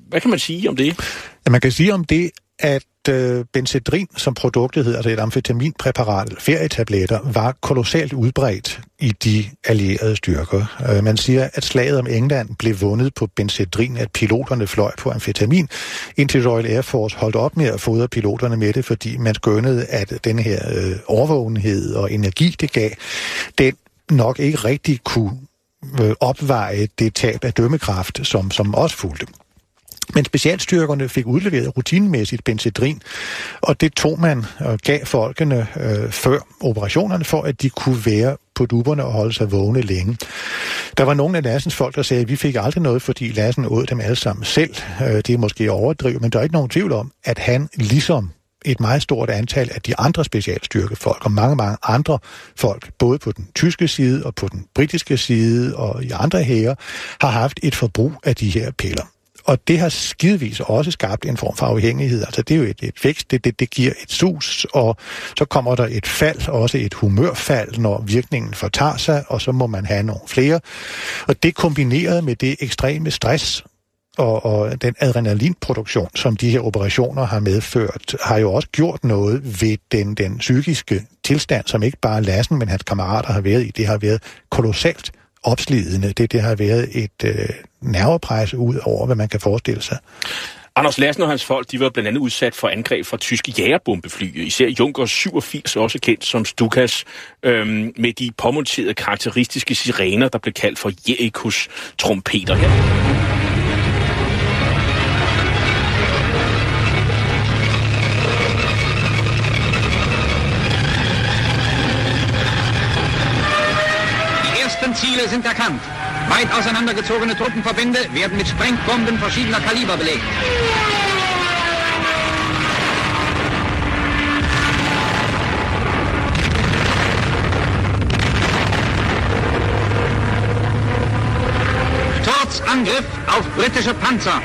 hvad kan man sige om det? Ja, man kan sige om det, at øh, benzedrin, som produktet hedder, altså et amfetaminpræparat, eller ferietabletter, var kolossalt udbredt i de allierede styrker. Øh, man siger, at slaget om England blev vundet på benzedrin, at piloterne fløj på amfetamin, indtil Royal Air Force holdt op med at fodre piloterne med det, fordi man skønnede, at den her øh, overvågenhed og energi, det gav, den nok ikke rigtig kunne øh, opveje det tab af dømmekraft, som, som også fulgte. Men specialstyrkerne fik udleveret rutinemæssigt benzedrin, og det tog man og gav folkene øh, før operationerne, for at de kunne være på duberne og holde sig vågne længe. Der var nogle af Lassens folk, der sagde, at vi fik aldrig noget, fordi Lassen åd dem alle sammen selv. Øh, det er måske overdrivet, men der er ikke nogen tvivl om, at han ligesom et meget stort antal af de andre specialstyrkefolk og mange, mange andre folk, både på den tyske side og på den britiske side og i andre hære, har haft et forbrug af de her piller. Og det har skidevis også skabt en form for afhængighed. Altså det er jo et, et vækst, det, det, det giver et sus, og så kommer der et fald, også et humørfald, når virkningen fortager sig, og så må man have nogle flere. Og det kombineret med det ekstreme stress, og, og den adrenalinproduktion, som de her operationer har medført, har jo også gjort noget ved den, den psykiske tilstand, som ikke bare Lassen, men hans kammerater har været i. Det har været kolossalt opslidende. Det, det har været et øh, nervepres ud over, hvad man kan forestille sig. Anders Lassen og hans folk, de var blandt andet udsat for angreb fra tyske jægerbombefly, især Junkers 87, også kendt som Stukas, øhm, med de påmonterede karakteristiske sirener, der blev kaldt for Jerikos trompeter her. Sind erkannt. Weit auseinandergezogene Truppenverbände werden mit Sprengbomben verschiedener Kaliber belegt. Sturzangriff auf britische Panzer.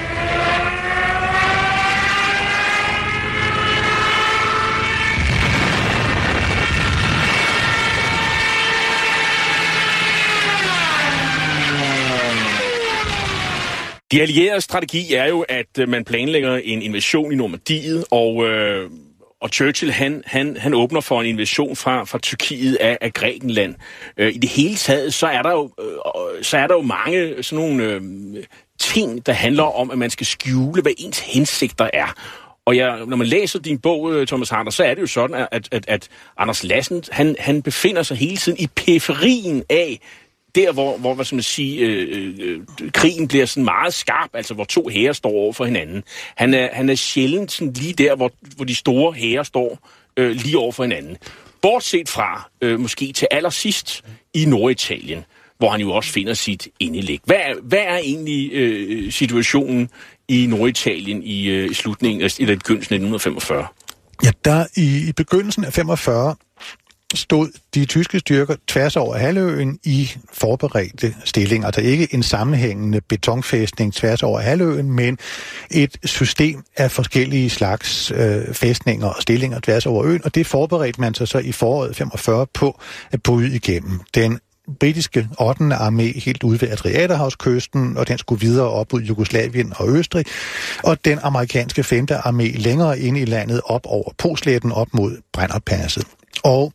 De allierede strategi er jo, at øh, man planlægger en invasion i Normandiet, og, øh, og Churchill han, han, han åbner for en invasion fra, fra Tyrkiet af, af Grækenland. Øh, I det hele taget, så er der jo, øh, så er der jo mange sådan nogle øh, ting, der handler om, at man skal skjule, hvad ens hensigter er. Og jeg, når man læser din bog, øh, Thomas Harder, så er det jo sådan, at, at, at Anders Lassen, han, han befinder sig hele tiden i periferien af der, hvor, hvor hvad skal man sige, øh, øh, krigen bliver sådan meget skarp, altså hvor to hære står over for hinanden. Han er, han er sjældent sådan lige der, hvor, hvor de store hære står øh, lige over for hinanden. Bortset fra, øh, måske til allersidst, i Norditalien, hvor han jo også finder sit indelæg. Hvad, hvad er egentlig øh, situationen i Norditalien i, øh, i slutningen, eller i begyndelsen af 1945? Ja, der i, i begyndelsen af 45 stod de tyske styrker tværs over halvøen i forberedte stillinger. er ikke en sammenhængende betonfæstning tværs over halvøen, men et system af forskellige slags øh, fæstninger og stillinger tværs over øen, og det forberedte man sig så i foråret 45 på at bryde igennem. Den britiske 8. armé helt ude ved Adriaterhavskysten, og den skulle videre op ud Jugoslavien og Østrig, og den amerikanske 5. armé længere ind i landet op over Posletten op mod Brennerpasset. Og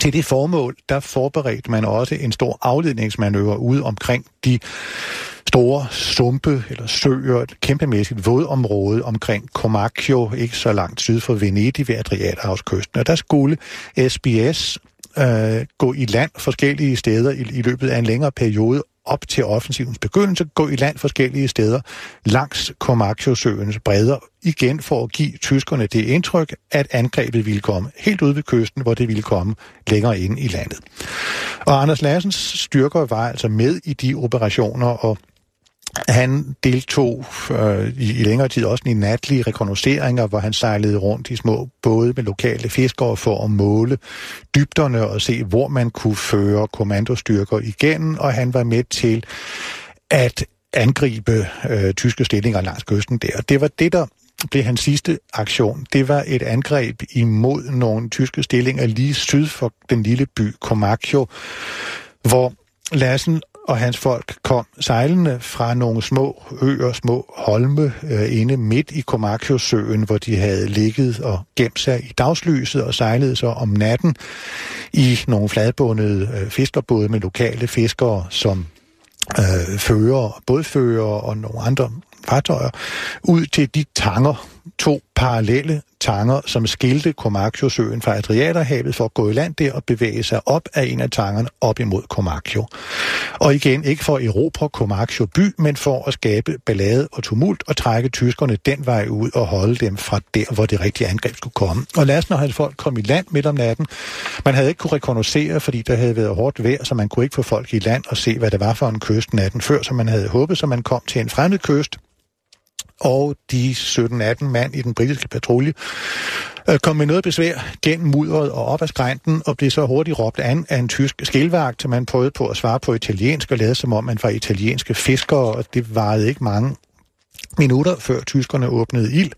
til det formål, der forberedte man også en stor afledningsmanøvre ude omkring de store sumpe eller søer, et kæmpemæssigt vådområde omkring Comacchio, ikke så langt syd for Venedig ved Adriaterhavskysten. Og der skulle SBS øh, gå i land forskellige steder i, i løbet af en længere periode op til offensivens begyndelse gå i land forskellige steder langs Comacchio-søens bredder, igen for at give tyskerne det indtryk, at angrebet ville komme helt ud ved kysten, hvor det ville komme længere ind i landet. Og Anders Larsens styrker var altså med i de operationer, og han deltog øh, i, i længere tid også i natlige rekognosceringer, hvor han sejlede rundt i små både med lokale fiskere for at måle dybderne og se, hvor man kunne føre kommandostyrker igen, og han var med til at angribe øh, tyske stillinger langs kysten der. Det var det, der blev hans sidste aktion. Det var et angreb imod nogle tyske stillinger lige syd for den lille by Comacchio, hvor Lassen og hans folk kom sejlende fra nogle små øer, små holme øh, inde midt i Comacchio-søen, hvor de havde ligget og gemt sig i dagslyset og sejlede så om natten i nogle fladbundede øh, fiskerbåde med lokale fiskere som øh, fører, bådfører og nogle andre fartøjer, ud til de tanger, to parallelle tanger, som skilte Comacchio-søen fra Adriaterhavet for at gå i land der og bevæge sig op af en af tangerne op imod Comacchio. Og igen, ikke for at erobre Comacchio by, men for at skabe ballade og tumult og trække tyskerne den vej ud og holde dem fra der, hvor det rigtige angreb skulle komme. Og lad os når hans folk kom i land midt om natten. Man havde ikke kunne rekognosere, fordi der havde været hårdt vejr, så man kunne ikke få folk i land og se, hvad det var for en kyst natten før, som man havde håbet, så man kom til en fremmed kyst, og de 17-18 mand i den britiske patrulje øh, kom med noget besvær gennem mudderet og op ad skrænten, og blev så hurtigt råbt an af en tysk skilvagt, man prøvede på at svare på italiensk og lade som om man var italienske fiskere, og det varede ikke mange minutter før tyskerne åbnede ild,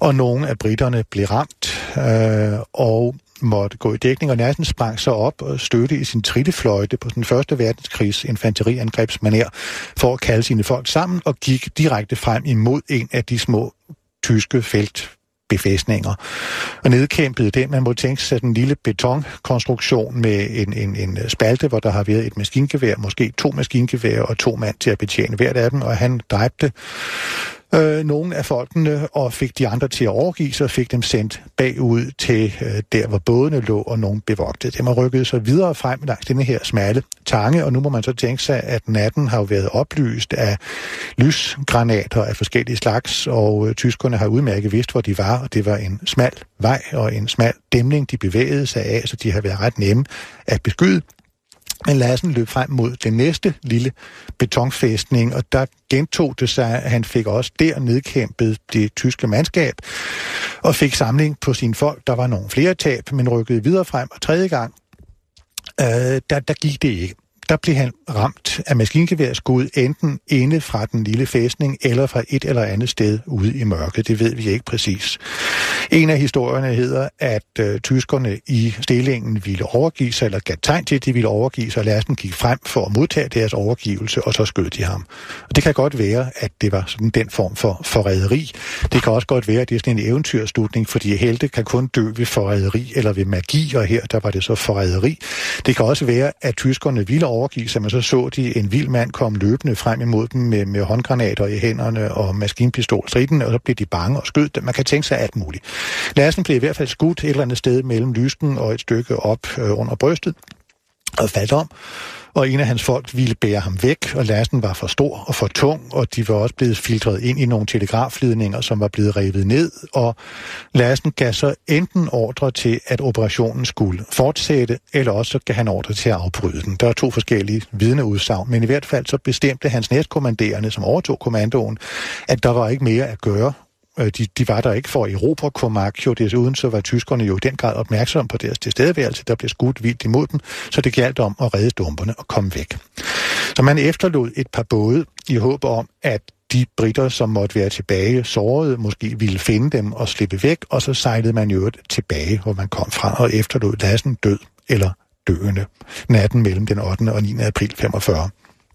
og nogle af britterne blev ramt, øh, og måtte gå i dækning, og Nassen sprang så op og støtte i sin trillefløjte på den første verdenskrigs infanteriangrebsmaner for at kalde sine folk sammen og gik direkte frem imod en af de små tyske felt befæstninger. Og nedkæmpede den, man må tænke sig den lille betonkonstruktion med en, en, en spalte, hvor der har været et maskingevær, måske to maskingevær og to mand til at betjene hvert af dem, og han dræbte øh, nogle af folkene og fik de andre til at overgive sig og fik dem sendt bagud til øh, der, hvor bådene lå, og nogen bevogtede dem og rykkede sig videre frem langs denne her smalle tange, og nu må man så tænke sig, at natten har jo været oplyst af lysgranater af forskellige slags, og øh, tyskerne har udmærket vidst, hvor de var, og det var en smal vej og en smal dæmning, de bevægede sig af, så de har været ret nemme at beskyde. Men Lassen løb frem mod den næste lille betonfæstning, og der gentog det sig, at han fik også der nedkæmpet det tyske mandskab, og fik samling på sine folk. Der var nogle flere tab, men rykkede videre frem, og tredje gang, øh, der, der gik det ikke der blev han ramt af maskingeværskud enten inde fra den lille fæstning eller fra et eller andet sted ude i mørket. Det ved vi ikke præcis. En af historierne hedder, at øh, tyskerne i stillingen ville overgive sig, eller gav tegn til, at de ville overgive sig, og Lassen gik frem for at modtage deres overgivelse, og så skød de ham. Og det kan godt være, at det var sådan den form for forræderi. Det kan også godt være, at det er sådan en eventyrslutning, fordi helte kan kun dø ved forræderi eller ved magi, og her der var det så forræderi. Det kan også være, at tyskerne ville overgive sig, men så så de en vild mand komme løbende frem imod dem med, med håndgranater i hænderne og maskinpistol striden, og så blev de bange og skød dem. Man kan tænke sig alt muligt. Lassen blev i hvert fald skudt et eller andet sted mellem lysken og et stykke op øh, under brystet og faldt om og en af hans folk ville bære ham væk, og lasten var for stor og for tung, og de var også blevet filtreret ind i nogle telegrafledninger, som var blevet revet ned, og lasten gav så enten ordre til, at operationen skulle fortsætte, eller også gav han ordre til at afbryde den. Der er to forskellige vidneudsagn, men i hvert fald så bestemte hans næstkommanderende, som overtog kommandoen, at der var ikke mere at gøre, de, de var der ikke for Europa Comacchio. Desuden så var tyskerne jo i den grad opmærksomme på deres tilstedeværelse. Der blev skudt vildt imod dem, så det galt om at redde dumperne og komme væk. Så man efterlod et par både i håb om, at de britter, som måtte være tilbage sårede, måske ville finde dem og slippe væk, og så sejlede man jo tilbage, hvor man kom fra, og efterlod Lassen død eller døende natten mellem den 8. og 9. april 45.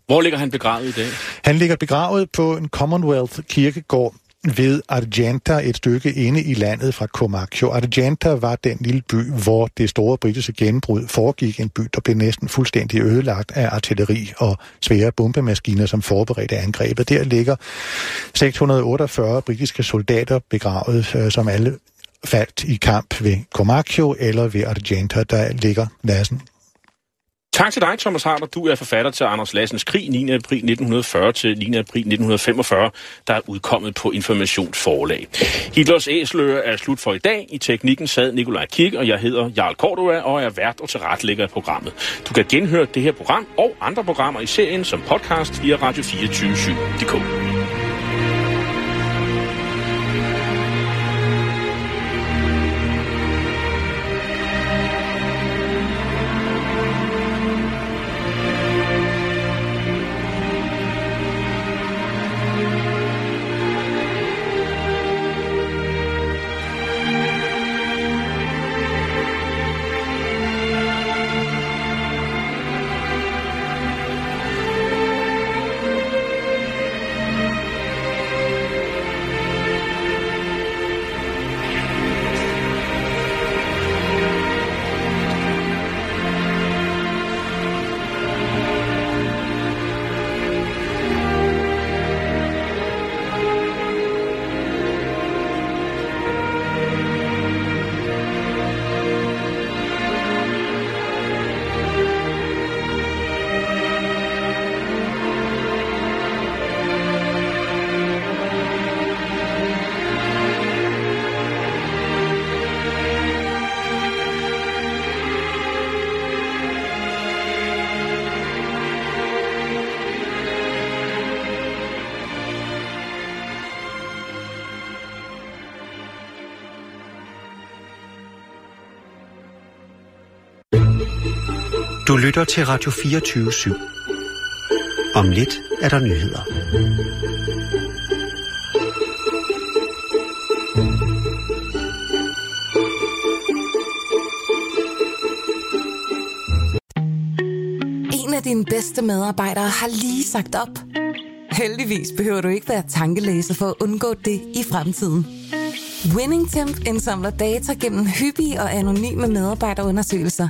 Hvor ligger han begravet i dag? Han ligger begravet på en Commonwealth kirkegård ved Argenta, et stykke inde i landet fra Comacchio. Argenta var den lille by, hvor det store britiske gennembrud foregik. En by, der blev næsten fuldstændig ødelagt af artilleri og svære bombemaskiner, som forberedte angrebet. Der ligger 648 britiske soldater begravet, øh, som alle faldt i kamp ved Comacchio eller ved Argenta, der ligger Lassen Tak til dig, Thomas Harder. Du er forfatter til Anders Lassens Krig 9. april 1940 til 9. april 1945, der er udkommet på Informationsforlag. Hitlers æsler er slut for i dag. I teknikken sad Nikolaj Kik, og jeg hedder Jarl Cordua og er vært og tilrettelægger af programmet. Du kan genhøre det her program og andre programmer i serien som podcast via radio247.dk. Du lytter til Radio 24 /7. Om lidt er der nyheder. En af dine bedste medarbejdere har lige sagt op. Heldigvis behøver du ikke være tankelæser for at undgå det i fremtiden. WinningTemp indsamler data gennem hyppige og anonyme medarbejderundersøgelser,